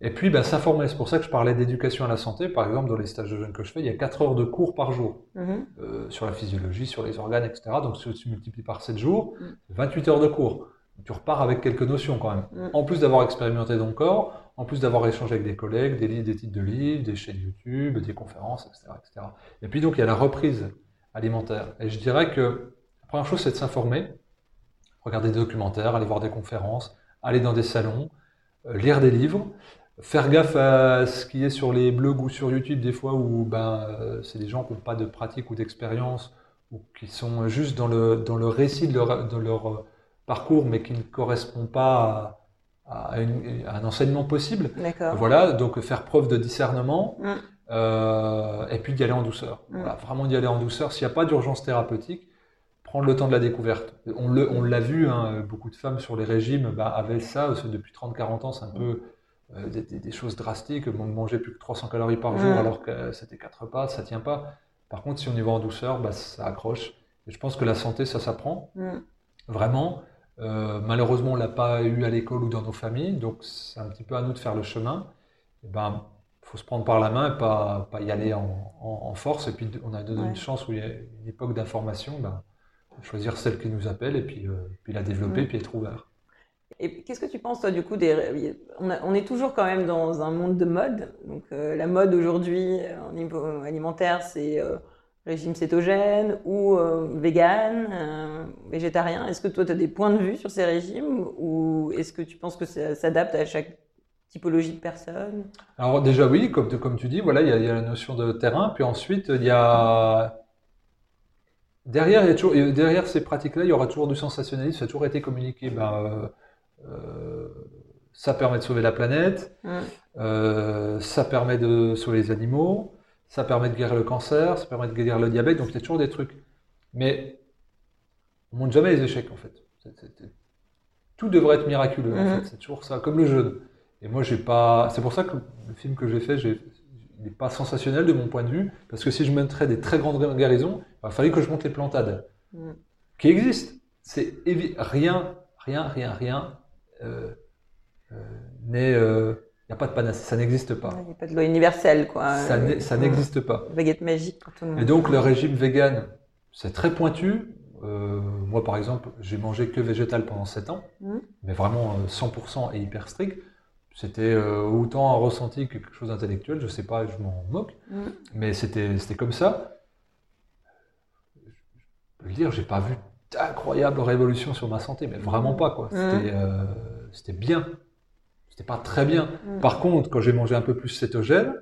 Et puis, bah, s'informer. C'est pour ça que je parlais d'éducation à la santé. Par exemple, dans les stages de jeûne que je fais, il y a 4 heures de cours par jour mm-hmm. euh, sur la physiologie, sur les organes, etc. Donc, si tu multiplies par 7 jours, 28 mm. heures de cours. Tu repars avec quelques notions quand même. Mm. En plus d'avoir expérimenté ton corps, en plus d'avoir échangé avec des collègues, des, livres, des titres de livres, des chaînes YouTube, des conférences, etc., etc. Et puis, donc, il y a la reprise alimentaire. Et je dirais que la première chose, c'est de s'informer, regarder des documentaires, aller voir des conférences, aller dans des salons, euh, lire des livres, faire gaffe à ce qui est sur les blogs ou sur YouTube des fois où ben, euh, c'est des gens qui n'ont pas de pratique ou d'expérience ou qui sont juste dans le, dans le récit de leur, de leur euh, parcours mais qui ne correspond pas à, un enseignement possible. Voilà, donc faire preuve de discernement mm. et puis d'y aller en douceur. Mm. Voilà, vraiment d'y aller en douceur. S'il n'y a pas d'urgence thérapeutique, prendre le temps de la découverte. On l'a vu, hein, beaucoup de femmes sur les régimes bah, avaient ça, depuis 30-40 ans, c'est un peu euh, des, choses drastiques, manger plus que 300 calories par jour alors que c'était 4 repas, ça tient pas. Par contre, si on y va en douceur, bah, ça accroche. Et je pense que la santé, ça s'apprend, vraiment. Euh, malheureusement, on l'a pas eu à l'école ou dans nos familles, donc c'est un petit peu à nous de faire le chemin. Il ben, faut se prendre par la main et pas, pas y aller en, force. Et puis, on a donné une chance où il y a une époque d'information. Ben, choisir celle qui nous appelle et puis, euh, puis la développer, mm. puis être ouvert. Et qu'est-ce que tu penses, toi, du coup, des... on, est toujours quand même dans un monde de mode. Donc, euh, la mode aujourd'hui, au niveau alimentaire, c'est euh, régime cétogène ou vegan, végétarien. Est-ce que toi, tu as des points de vue sur ces régimes ou est-ce que tu penses que ça s'adapte à chaque typologie de personne Alors, déjà, oui, comme, comme tu dis, voilà, il y, y, a la notion de terrain. Puis ensuite, il y a Derrière, il y a toujours, derrière ces pratiques-là, il y aura toujours du sensationnalisme. Ça a toujours été communiqué. Ben, euh, euh, ça permet de sauver la planète. Mm. Euh, ça permet de sauver les animaux. Ça permet de guérir le cancer. Ça permet de guérir le diabète. Donc il y a toujours des trucs. Mais on montre jamais les échecs en fait. tout devrait être miraculeux en mm-hmm. fait. C'est toujours ça, comme le jeûne. Et moi j'ai pas. C'est pour ça que le film que j'ai fait, j'ai n'est pas sensationnel de mon point de vue, parce que si je mettrais des très grandes guérisons, il fallait que je monte les plantades, mm. qui existent. C'est rien, rien, rien, rien euh, euh, n'est. Euh, il n'y a pas de panacée, ça n'existe pas. Il n'y a pas de loi universelle, quoi. Ça n'existe pas. Baguette magique pour tout le monde. Et donc, le régime vegan, c'est très pointu. moi, par exemple, j'ai mangé que végétal pendant 7 ans, mm. mais vraiment 100% et hyper strict. C'était euh, autant un ressenti que quelque chose d'intellectuel, je sais pas, je m'en moque, mm. mais c'était comme ça. Je peux le dire, j'ai pas vu d'incroyable révolution sur ma santé, mais vraiment pas quoi. C'était mm. euh, bien, c'était pas très bien. Mm. Par contre, quand j'ai mangé un peu plus cétogène,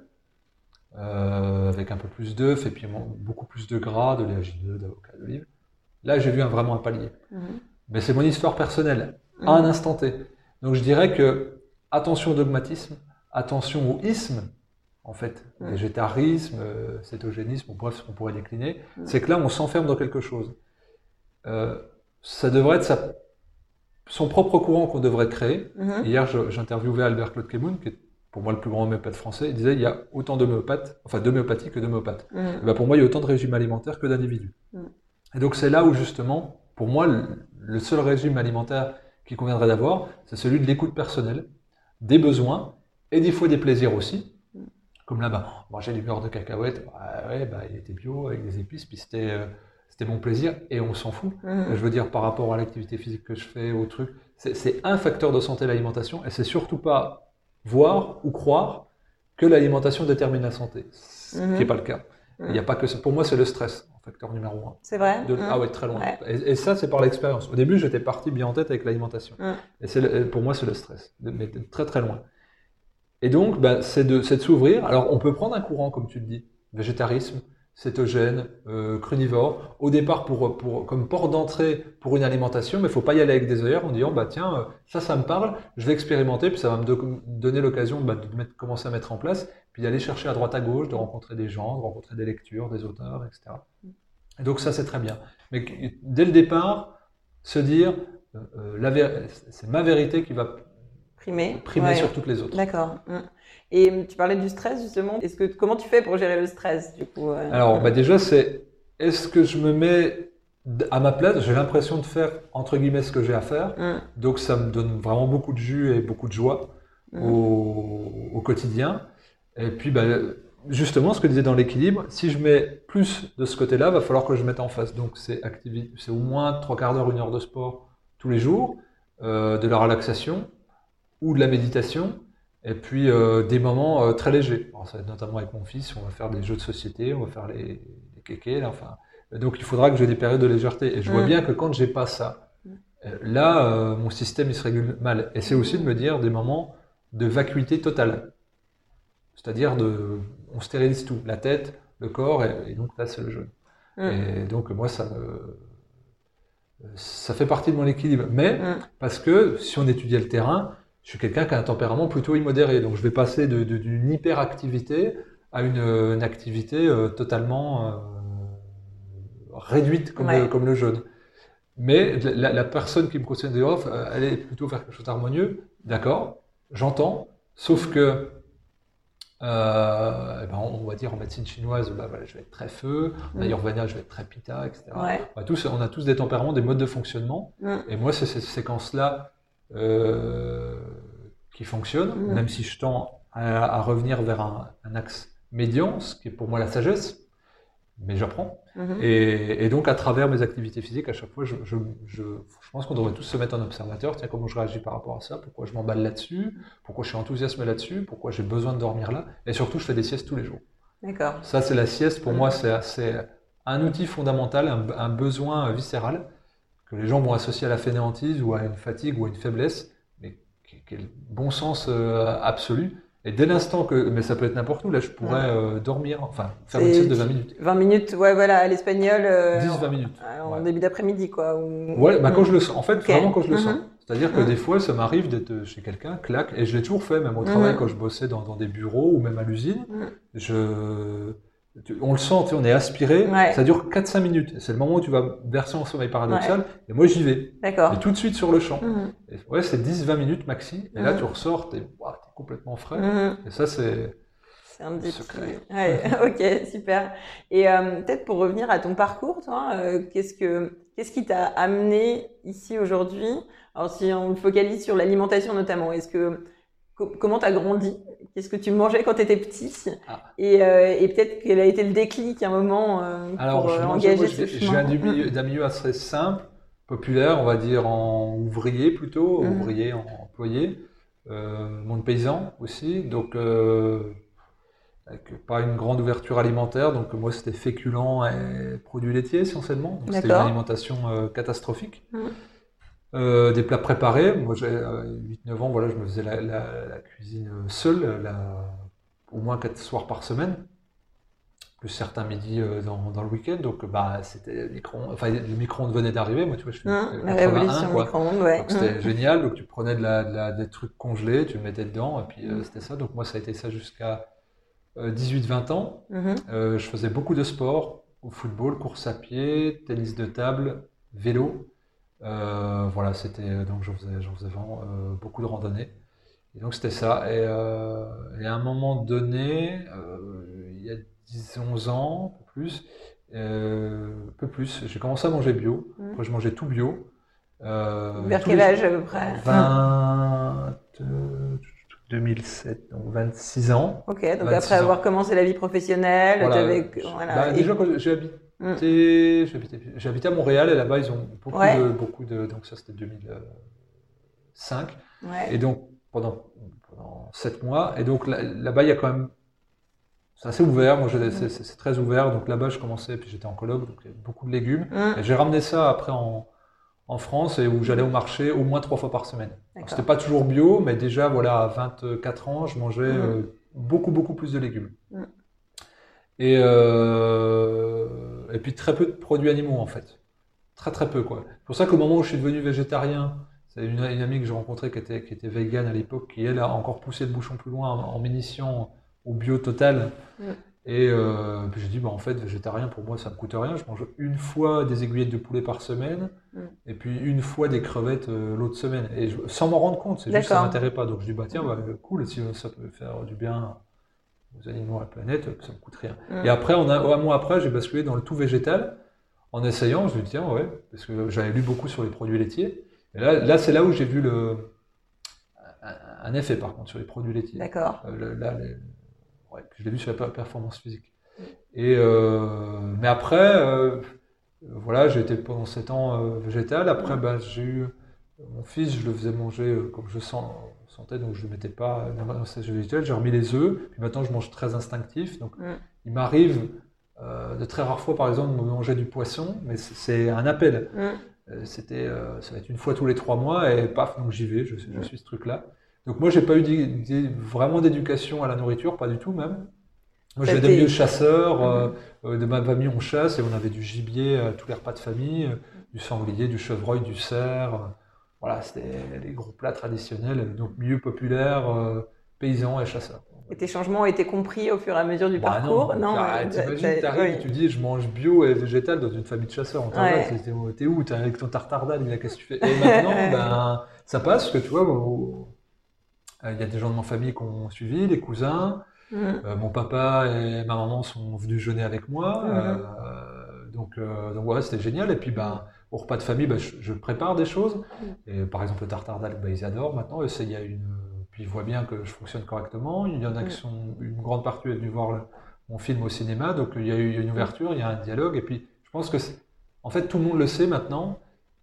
euh, avec un peu plus d'œufs et puis beaucoup plus de gras, de léagineux, d'avocat, d'olive, là j'ai vu un, vraiment un palier. Mais c'est mon histoire personnelle, à un instant T. Donc je dirais que attention au dogmatisme, attention au isme, en fait, mm. végétarisme, euh, cétogénisme, bref, ce qu'on pourrait décliner, mm. c'est que là, on s'enferme dans quelque chose. Euh, ça devrait être son propre courant qu'on devrait créer. Mm-hmm. Hier, j'interviewais Albert Claude Kemoun, qui est pour moi le plus grand homéopathe français, il disait il y a autant d'homéopathes, enfin d'homéopathie que d'homéopathes. Mm. Ben, pour moi, il y a autant de régimes alimentaires que d'individus. Et donc c'est là où justement, pour moi, le seul régime alimentaire qui conviendrait d'avoir, c'est celui de l'écoute personnelle, des besoins et des fois des plaisirs aussi. Comme là-bas, manger du beurre de cacahuète, bah, ouais, bah, il était bio avec des épices, puis c'était euh, c'était mon plaisir et on s'en fout. Mmh. Je veux dire, par rapport à l'activité physique que je fais, au truc, c'est un facteur de santé l'alimentation et c'est surtout pas voir ou croire que l'alimentation détermine la santé, ce qui n'est mmh. pas le cas. Il n'y a pas que ça. Pour moi, c'est le stress facteur numéro un. C'est vrai? Mmh. Ah ouais, très loin. Et, ça, c'est par l'expérience. Au début, j'étais parti bien en tête avec l'alimentation. Et c'est pour moi, c'est le stress, mais très très loin. Et donc, bah, c'est de, de s'ouvrir. Alors, on peut prendre un courant, comme tu le dis, végétarisme, cétogène, euh, crunivore, au départ pour, pour, comme port d'entrée pour une alimentation, mais il faut pas y aller avec des œillères en disant, bah tiens, euh, ça, ça me parle, je vais expérimenter, puis ça va me donner l'occasion bah, de mettre, commencer à mettre en place, puis d'aller chercher à droite à gauche, de rencontrer des gens, de rencontrer des lectures, des auteurs, etc. Et donc ça, c'est très bien. Mais dès le départ, se dire, euh, euh c'est ma vérité qui va primer, primer sur toutes les autres. D'accord. Et tu parlais du stress justement. Est-ce que comment tu fais pour gérer le stress du coup euh? Alors bah déjà c'est est-ce que je me mets à ma place? J'ai l'impression de faire entre guillemets ce que j'ai à faire. Mmh. Donc ça me donne vraiment beaucoup de jus et beaucoup de joie au, au, quotidien. Et puis bah, justement, ce que disait dans l'équilibre, si je mets plus de ce côté-là, va falloir que je mette en face. Donc, c'est c'est au moins trois quarts d'heure, une heure de sport tous les jours, euh, de la relaxation ou de la méditation, et puis euh, des moments euh, très légers. ça va être notamment avec mon fils, on va faire des jeux de société, on va faire les, les kékés, là, enfin. Donc, il faudra que j'ai des périodes de légèreté. Et je vois bien que quand j'ai pas ça, là, mon système il se régule mal. Et c'est aussi de me dire des moments de vacuité totale. C'est-à-dire de on stérilise tout, la tête, le corps, et, donc là, c'est le jeûne. Mm. Et donc, moi, ça ça fait partie de mon équilibre. Mais, mm. parce que si on étudiait le terrain, je suis quelqu'un qui a un tempérament plutôt immodéré. Donc, je vais passer d'une hyperactivité à une, activité euh, totalement euh, réduite comme, le, comme le. Mais la, personne qui me conseille des off, euh, elle est plutôt vers quelque chose d'harmonieux. D'accord, j'entends. Sauf que euh, eh ben on va dire en médecine chinoise, bah, voilà, je vais être très feu, en mm. ayurveda, je vais être très pita, etc. On, a tous, on, a tous, des tempéraments, des modes de fonctionnement. Mm. Et moi, c'est ces séquences-là euh, qui fonctionnent, mm. même si je tends à, revenir vers un, un, axe médian, ce qui est pour moi la sagesse mais j'apprends. Mhm. Et, donc, à travers mes activités physiques, à chaque fois, je, je, je, je pense qu'on devrait tous se mettre en observateur. Tiens, comment je réagis par rapport à ça? Pourquoi je m'emballe là-dessus? Pourquoi je suis enthousiasmé là-dessus? Pourquoi j'ai besoin de dormir là? Et surtout, je fais des siestes tous les jours. D'accord. Ça, c'est la sieste. Pour moi, mhm. c'est un outil fondamental, un, un, besoin viscéral que les gens vont associer à la fainéantise ou à une fatigue ou à une faiblesse, mais le bon sens euh, absolu. Et dès l'instant que, mais ça peut être n'importe où, là je pourrais euh, dormir, enfin faire une sieste de 20 minutes. 20 minutes, ouais, voilà, à l'espagnol. 10-20 euh, minutes. En, début d'après-midi, quoi. Ouais, bah quand je le sens, en fait, vraiment quand je le sens. Mhm. C'est-à-dire que mhm. des fois, ça m'arrive d'être chez quelqu'un, clac, et je l'ai toujours fait, même au travail, mhm. quand je bossais dans, dans, des bureaux ou même à l'usine. Je on le sent, on est aspiré, ça dure 4-5 minutes. C'est le moment où tu vas verser en sommeil paradoxal, et moi j'y vais. D'accord. Et tout de suite sur le champ. Mhm. ouais, c'est 10-20 minutes maxi, et là mhm. tu ressors, t'es es complètement frais. Mhm. Et ça, c'est. C'est un petit secret. (laughs) Ouais, (laughs) ok, super. Et euh, peut-être pour revenir à ton parcours, toi, euh, qu'est-ce que qu'est-ce qui t'a amené ici aujourd'hui? Alors si on focalise sur l'alimentation notamment, est-ce que comment t'as grandi? Qu'est-ce que tu mangeais quand tu étais petit? Ah. Et, euh, et peut-être quel a été le déclic à un moment pour engager ce chemin Je viens d'un milieu assez simple, populaire, on va dire en ouvrier plutôt, mmh. ouvrier, employé, monde paysan aussi, donc avec pas une grande ouverture alimentaire. Donc moi, c'était féculents et produits laitiers essentiellement. C'était une alimentation euh, catastrophique. Mmh. Euh, des plats préparés. Moi, j'ai 8-9 euh, ans, voilà, je me faisais la, cuisine seule, au moins 4 soirs par semaine. Plus certains midis dans, dans, le week-end. Donc, bah, c'était micro Enfin, le micro-ondes venait d'arriver. Moi, tu vois, je suis mmh, la révolution micro-ondes, ouais. C'était mmh. génial. Donc, tu prenais de des trucs congelés, tu le mettais dedans, et puis c'était ça. Donc, moi, ça a été ça jusqu'à 18-20 euh, ans. Mhm. Euh, je faisais beaucoup de sport, au football, course à pied, tennis de table, vélo. Euh, voilà, c'était donc je faisais, faisais vraiment beaucoup de randonnées. Et donc c'était ça. Et, à un moment donné, il y a 10-11 ans, un peu plus, peu plus, j'ai commencé à manger bio. Mhm. Après, je mangeais tout bio. Vers quel âge à peu près? 20, 2007, donc 26 ans. Ok, donc après avoir commencé la vie professionnelle, voilà. voilà. Bah, déjà quand j'ai habité, j'ai habité, à Montréal et là-bas ils ont beaucoup de, beaucoup de, donc ça c'était 2005. Ouais. Et donc pendant, pendant 7 mois, et donc là-bas il y a quand même, c'est assez ouvert, moi mm. c'est très ouvert, donc là-bas je commençais, puis j'étais en colloque, donc il y avait beaucoup de légumes. Mm. Et j'ai ramené ça après en, en France et où j'allais au marché au moins trois fois par semaine. C'était pas toujours bio, mais déjà voilà à 24 ans, je mangeais euh, beaucoup beaucoup plus de légumes. Et euh, et puis très peu de produits animaux en fait, très très peu quoi. C'est pour ça qu'au moment où je suis devenu végétarien, c'est une, amie que j'ai rencontrée qui était qui était végane à l'époque, qui elle a encore poussé le bouchon plus loin en, en au bio total. Mmh. Et euh, puis j'ai dit, bah, en fait, végétarien, pour moi, ça me coûte rien. Je mange une fois des aiguillettes de poulet par semaine, mm. et puis une fois des crevettes euh, l'autre semaine. Et sans m'en rendre compte, c'est juste ça m'intéresse pas. Donc je dis, bah tiens, bah, cool, si ça peut faire du bien aux animaux, à la planète, ça me coûte rien. Et après, on a, un mois après, j'ai basculé dans le tout végétal. En essayant, je me dis, tiens, ouais, parce que j'avais lu beaucoup sur les produits laitiers. Et là, là c'est là où j'ai vu le, un effet, par contre, sur les produits laitiers. D'accord. Euh, là, les, je l'ai vu sur la performance physique. Et, euh, mais après, euh, voilà, j'ai été pendant 7 ans végétal. Après, ben, j'ai eu mon fils, je le faisais manger comme je sens, sentais, donc je ne mettais pas dans ma végétale. J'ai remis les œufs, puis maintenant je mange très instinctif. Donc il m'arrive de très rares fois, par exemple, de manger du poisson, mais c'est un appel. C'était, ça va être une fois tous les trois mois, et paf, donc j'y vais, je, je suis ce truc-là. Donc moi, j'ai pas eu vraiment d'éducation à la nourriture, pas du tout même. Moi, j'ai des vieux chasseurs. Euh, euh, de ma famille, on chasse et on avait du gibier à tous les repas de famille, euh, du sanglier, du chevreuil, du cerf. Voilà, c'était les gros plats traditionnels. Donc milieu populaire, paysans et chasseurs. Et tes changements ont été compris au fur et à mesure du bah parcours Non, non t'imagines, t'arrives et tu dis je mange bio et végétal dans une famille de chasseurs. On ouais. t'es où T'es avec ton tartare qu'est-ce que tu fais Et maintenant, (laughs) ben, ça passe, parce que tu vois, euh, il y a des gens de ma famille qui ont suivi, les cousins. Mm. Euh, mon papa et ma maman sont venus jeûner avec moi. Mm. Euh, donc, donc voilà, c'était génial. Et puis, ben, au repas de famille, ben, je, prépare des choses. Mm. Et par exemple, le tartare d'algue, ben, ils adorent maintenant. Et il y a une, puis ils voient bien que je fonctionne correctement. Il y en a qui sont, une grande partie est venue voir mon film au cinéma. Donc il y a eu une ouverture, il y a un dialogue. Et puis, je pense que, en fait, tout le monde le sait maintenant.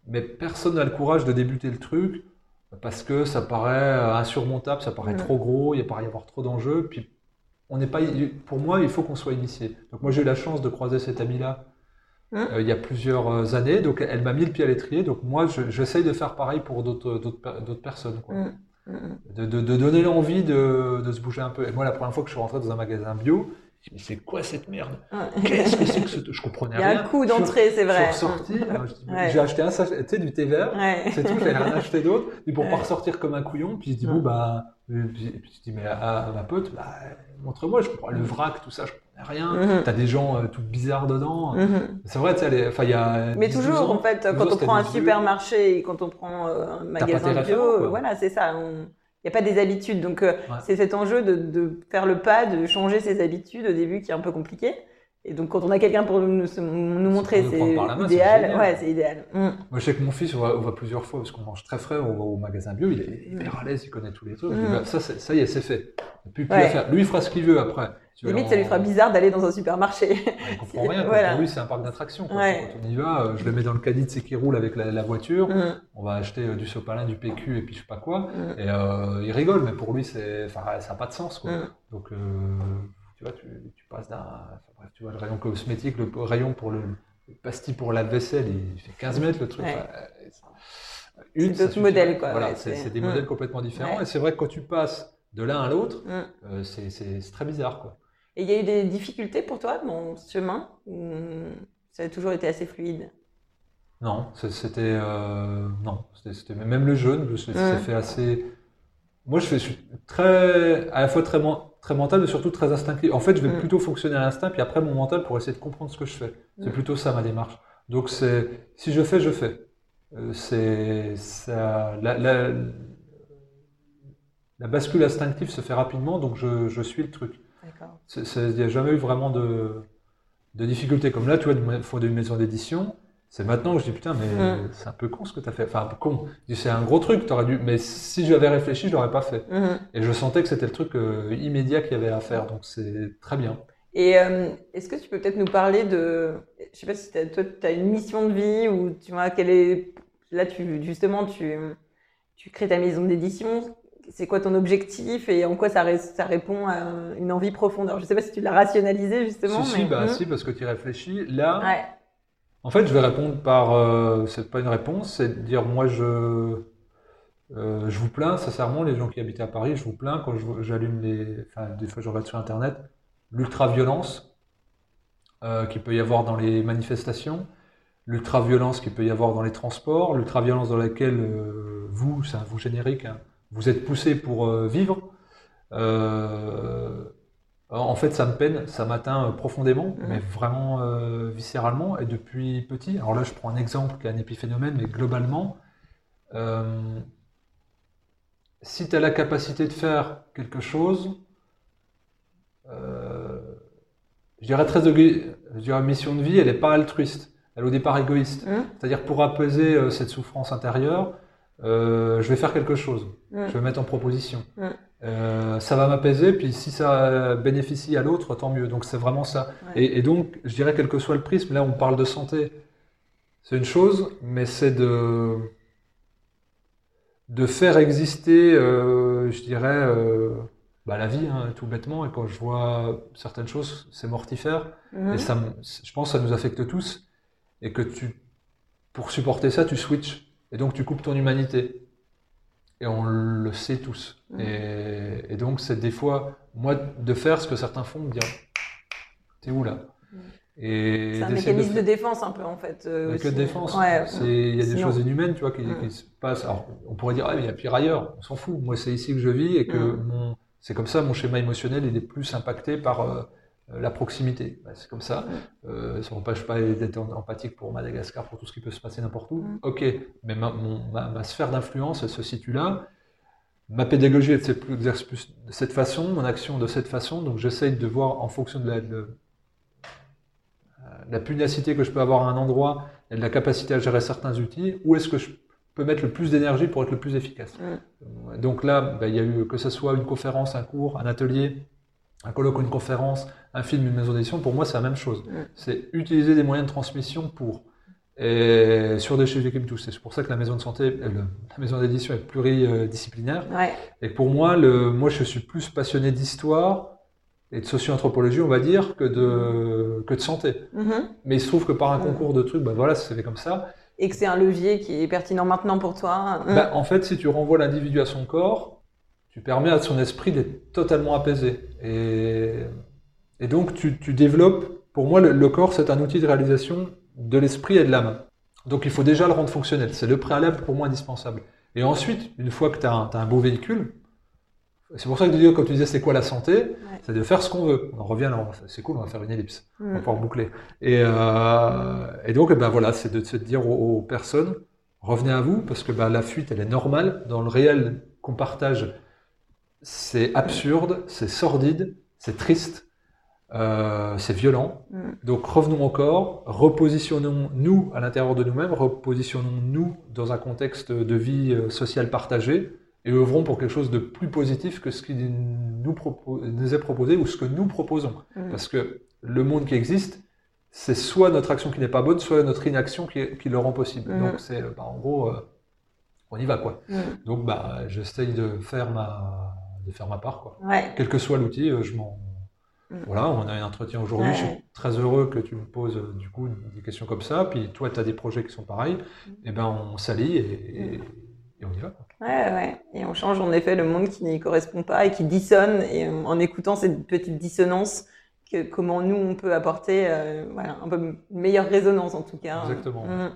Mais personne n'a le courage de débuter le truc parce que ça paraît euh, insurmontable, ça paraît trop gros, il paraît y avoir trop d'enjeux. Puis on n'est pas, pour moi, il faut qu'on soit initié. Donc moi j'ai eu la chance de croiser cette amie-là hein euh, il y a plusieurs euh, années. Donc elle m'a mis le pied à l'étrier. Donc moi j'essaye de faire pareil pour d'autres personnes. Quoi. De, de, de, donner l'envie de, de, se bouger un peu. Et moi la première fois que je suis rentré dans un magasin bio, mais c'est quoi cette merde? Qu'est-ce que c'est que ce... (laughs) Je comprenais rien. Il y a un coup d'entrée, c'est vrai. Je suis ressorti, j'ai acheté un sachet, tu sais, du thé vert, c'est tout, j'avais rien acheté d'autre, (laughs) et pour pas ressortir comme un couillon, puis je dis, bon, bah, et puis, je dis, mais à, ma pote, bah, montre-moi, je comprends le vrac, tout ça, je rien. Mm-hmm. T'as des gens euh, tout bizarres dedans. Mm-hmm. C'est vrai, tu sais, enfin, il y a. Mais toujours, en fait, quand on prend un supermarché et quand on prend euh, un magasin bio, voilà, c'est ça. il n'y a pas des habitudes. Donc, euh, c'est cet enjeu de, de, faire le pas, de changer ses habitudes au début qui est un peu compliqué. Et donc, quand on a quelqu'un pour nous, nous montrer, c'est idéal. Ouais, c'est idéal. Mm. Moi, je sais que mon fils, on va, plusieurs fois parce qu'on mange très frais, on va au magasin bio, il est hyper à l'aise, il connaît tous les trucs. Mm. Bah, ça, ça y est, c'est fait. Plus, plus faire. Lui, il fera ce qu'il veut après. Limite, ça lui fera bizarre d'aller dans un supermarché. Il (laughs) comprend rien. Pour lui, c'est un parc d'attractions. Quand on y va, euh, je le mets dans le caddie de sais qui roule avec la, voiture. Mm. On va acheter euh, du sopalin, du PQ et puis je sais pas quoi. Et euh, il rigole, mais pour lui, c'est, ça n'a pas de sens. Quoi. Donc, tu vois, tu, tu passes d'un tu vois, le rayon cosmétique, le rayon pour le, pastille pour la vaisselle, il fait 15 mètres le truc. une, c'est d'autres modèles, quoi. Voilà, c'est des modèles complètement différents. Et c'est vrai que quand tu passes de l'un à l'autre, euh, c'est très bizarre, quoi. Et il y a eu des difficultés pour toi dans ce chemin ça a toujours été assez fluide? Non, c'était euh, non, c'était même le jeûne, ça fait assez. Moi, je fais très à la fois très très mental, mais surtout très instinctif. En fait, je vais mm. plutôt fonctionner à l'instinct, puis après mon mental pour essayer de comprendre ce que je fais. C'est mm. plutôt ça ma démarche. Donc, c'est si je fais, je fais. Euh, c'est ça. La, la, la, bascule instinctive se fait rapidement, donc je, je suis le truc. Il n'y a jamais eu vraiment de, de difficulté. Comme là, tu vois, il faut une maison d'édition. C'est maintenant que je dis putain, mais mm. c'est un peu con ce que tu as fait. Enfin, con. C'est un gros truc, t'aurais dû. Mais si j'avais réfléchi, je l'aurais pas fait. Mm-hmm. Et je sentais que c'était le truc euh, immédiat qu'il y avait à faire. Donc c'est très bien. Et euh, est-ce que tu peux peut-être nous parler de. Je sais pas si toi, tu as une mission de vie ou tu vois, quelle est. Là, tu, justement, tu, tu crées ta maison d'édition. C'est quoi ton objectif et en quoi ça, ça répond à une envie profonde Alors, je sais pas si tu l'as rationalisé justement. Si, si, bah, mm. si, parce que tu réfléchis. Là. Ouais en fait, je vais répondre par. Euh, c'est pas une réponse, c'est de dire moi je. Euh, je vous plains, sincèrement, les gens qui habitent à Paris, je vous plains quand j'allume les. Enfin, des fois, je regarde sur Internet, l'ultra-violence euh, qu'il peut y avoir dans les manifestations, l'ultra-violence qu'il peut y avoir dans les transports, l'ultra-violence dans laquelle euh, vous, c'est un vous générique, hein, vous êtes poussé pour euh, vivre. Euh, en fait, ça me peine, ça m'atteint euh, profondément, mmh. mais vraiment viscéralement, et depuis petit. Alors là, je prends un exemple qui est un épiphénomène, mais globalement, si tu as la capacité de faire quelque chose, je dirais très je dirais mission de vie, elle n'est pas altruiste, elle est au départ égoïste. Mmh. C'est-à-dire pour apaiser cette souffrance intérieure, je vais faire quelque chose, mmh. je vais mettre en proposition. Euh, ça va m'apaiser, puis si ça bénéficie à l'autre, tant mieux. Donc c'est vraiment ça. Et, donc, je dirais, quel que soit le prisme, là on parle de santé, c'est une chose, mais c'est de, de faire exister, euh, je dirais, euh, bah, la vie, hein, tout bêtement. Et quand je vois certaines choses, c'est mortifère. Mhm. Et ça, je pense que ça nous affecte tous. Et que tu, pour supporter ça, tu switches. Et donc tu coupes ton humanité et on le sait tous. Mm. Et, donc, c'est des fois, moi, de faire ce que certains font, de dire T'es où là? Mm. C'est un mécanisme de, défense un peu en fait. Euh, que de défense. Il y a des choses inhumaines, tu vois, qui, mm. se passent. Alors, on pourrait dire, ah, mais il y a pire ailleurs. On s'en fout. Moi, c'est ici que je vis et que mon, c'est comme ça, mon schéma émotionnel, il est plus impacté par euh, la proximité. Bah, c'est comme ça. Euh, ça n'empêche pas d'être empathique pour Madagascar, pour tout ce qui peut se passer n'importe où. Mm. Ok, mais ma, ma, sphère d'influence, elle se situe là. Ma pédagogie elle s'exerce plus de cette façon, mon action de cette façon. Donc j'essaye de voir en fonction de la, de la, pugnacité que je peux avoir à un endroit et de la capacité à gérer certains outils, où est-ce que je peux mettre le plus d'énergie pour être le plus efficace. Mm. Donc là, bah, il y a eu que ce soit une conférence, un cours, un atelier, un colloque une conférence, un film, une maison d'édition, pour moi, c'est la même chose. Mm. C'est utiliser des moyens de transmission pour. Et sur des sujets qui me touchent. C'est pour ça que la maison de santé, euh, la maison d'édition est pluridisciplinaire. Ouais. Et pour moi, le, moi, je suis plus passionné d'histoire et de socio-anthropologie, on va dire, que de, que de santé. Mm-hmm. Mais il se trouve que par un concours de trucs, ben voilà, ça fait comme ça. Et que c'est un levier qui est pertinent maintenant pour toi. Ben, en fait, si tu renvoies l'individu à son corps, tu permets à son esprit d'être totalement apaisé. Et, et donc, tu, tu, développes, pour moi, le, corps, c'est un outil de réalisation de l'esprit et de l'âme. Donc, il faut déjà le rendre fonctionnel. C'est le préalable pour moi indispensable. Et ensuite, une fois que tu as, un beau véhicule, c'est pour ça que quand tu disais c'est quoi la santé, c'est de faire ce qu'on veut. On revient là, c'est cool, on va faire une ellipse, on va mm. pouvoir boucler. Et, euh, et donc, ben voilà, c'est de, dire aux, personnes, revenez à vous, parce que ben, la fuite, elle est normale dans le réel qu'on partage c'est absurde, c'est sordide, c'est triste, euh, c'est violent. Mm. Donc revenons encore, repositionnons-nous à l'intérieur de nous-mêmes, repositionnons-nous dans un contexte de vie euh, sociale partagée et œuvrons pour quelque chose de plus positif que ce qui nous, nous est proposé ou ce que nous proposons. Mm. Parce que le monde qui existe, c'est soit notre action qui n'est pas bonne, soit notre inaction qui, qui le rend possible. Mm. Donc c'est, bah, en gros, euh, on y va quoi. Donc bah, j'essaye de faire ma de faire ma part quoi. Quel que soit l'outil, je m'en Mm. Voilà, on a un entretien aujourd'hui. Je suis très heureux que tu me poses euh, du coup des questions comme ça. Puis toi, tu as des projets qui sont pareils. Mm. Et eh ben, on s'allie et, on y va. Ouais, ouais. Et on change en effet le monde qui n'y correspond pas et qui dissonne. Et en écoutant cette petite dissonance, que, comment nous, on peut apporter euh, voilà, un peu une meilleure résonance en tout cas. Exactement. Mm.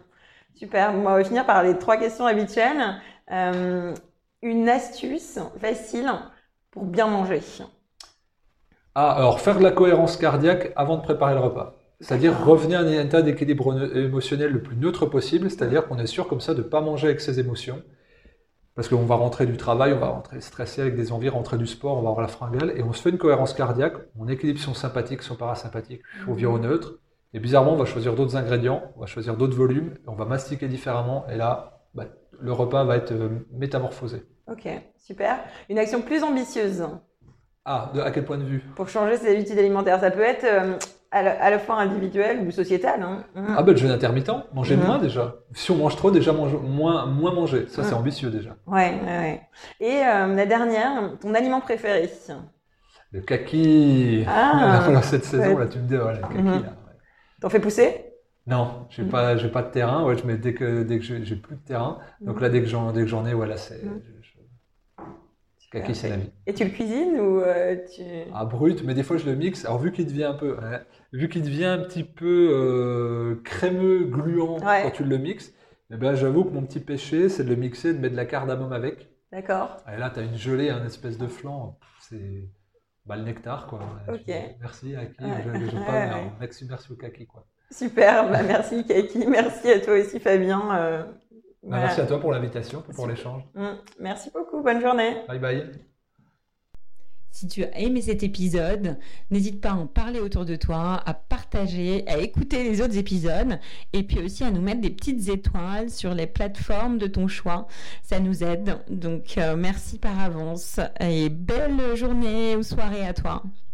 Super. on va finir par les trois questions habituelles. Euh, une astuce facile pour bien manger. Ah, alors faire de la cohérence cardiaque avant de préparer le repas. C'est-à-dire revenir à un état d'équilibre émotionnel le plus neutre possible, c'est-à-dire qu'on est sûr comme ça de ne pas manger avec ses émotions. Parce qu'on va rentrer du travail, on va rentrer stressé avec des envies, rentrer du sport, on va avoir la fringale, et on se fait une cohérence cardiaque, on équilibre son sympathique, son parasympathique, on vient au neutre, et bizarrement, on va choisir d'autres ingrédients, on va choisir d'autres volumes, on va mastiquer différemment, et là, bah, le repas va être euh, métamorphosé. Ok, super. Une action plus ambitieuse ah, à quel point de vue? Pour changer ses habitudes alimentaires. Ça peut être euh, à, la, fois individuel ou sociétal. Hein. Mmh. Ah ben le jeûne intermittent, manger mmh. moins déjà. Si on mange trop, déjà moins, moins manger. Ça, c'est mmh. ambitieux déjà. Ouais, ouais, Et euh, la dernière, ton aliment préféré? Le kaki. Ah, cette saison, là, tu me dis, ouais, le kaki. T'en fais pousser? Non, j'ai pas, j'ai pas de terrain. Ouais, je mets dès que dès que j'ai plus de terrain. Donc là, dès que j'en dès que j'en ai, voilà, c'est Kaki, c'est la vie. Et tu le cuisines ou euh, tu... Ah, brut, mais des fois je le mixe. Alors, vu qu'il devient un peu, vu qu'il devient un petit peu euh, crémeux, gluant quand tu le mixes, eh ben, j'avoue que mon petit péché, c'est de le mixer, de mettre de la cardamome avec. D'accord. Et là, tu as une gelée, un espèce de flan. C'est bah, le nectar, quoi. Ok. merci, Kaki. Je, je, (laughs) pas, merci, merci au Kaki, quoi. Super, bah, merci Kaki. Merci à toi aussi, Fabien. Euh, bah, merci à toi pour l'invitation, pour l'échange. Mm. Merci beaucoup, bonne journée. Bye bye. Si tu as aimé cet épisode, n'hésite pas à en parler autour de toi, à partager, à écouter les autres épisodes et puis aussi à nous mettre des petites étoiles sur les plateformes de ton choix. Ça nous aide. Donc euh, merci par avance et belle journée ou soirée à toi.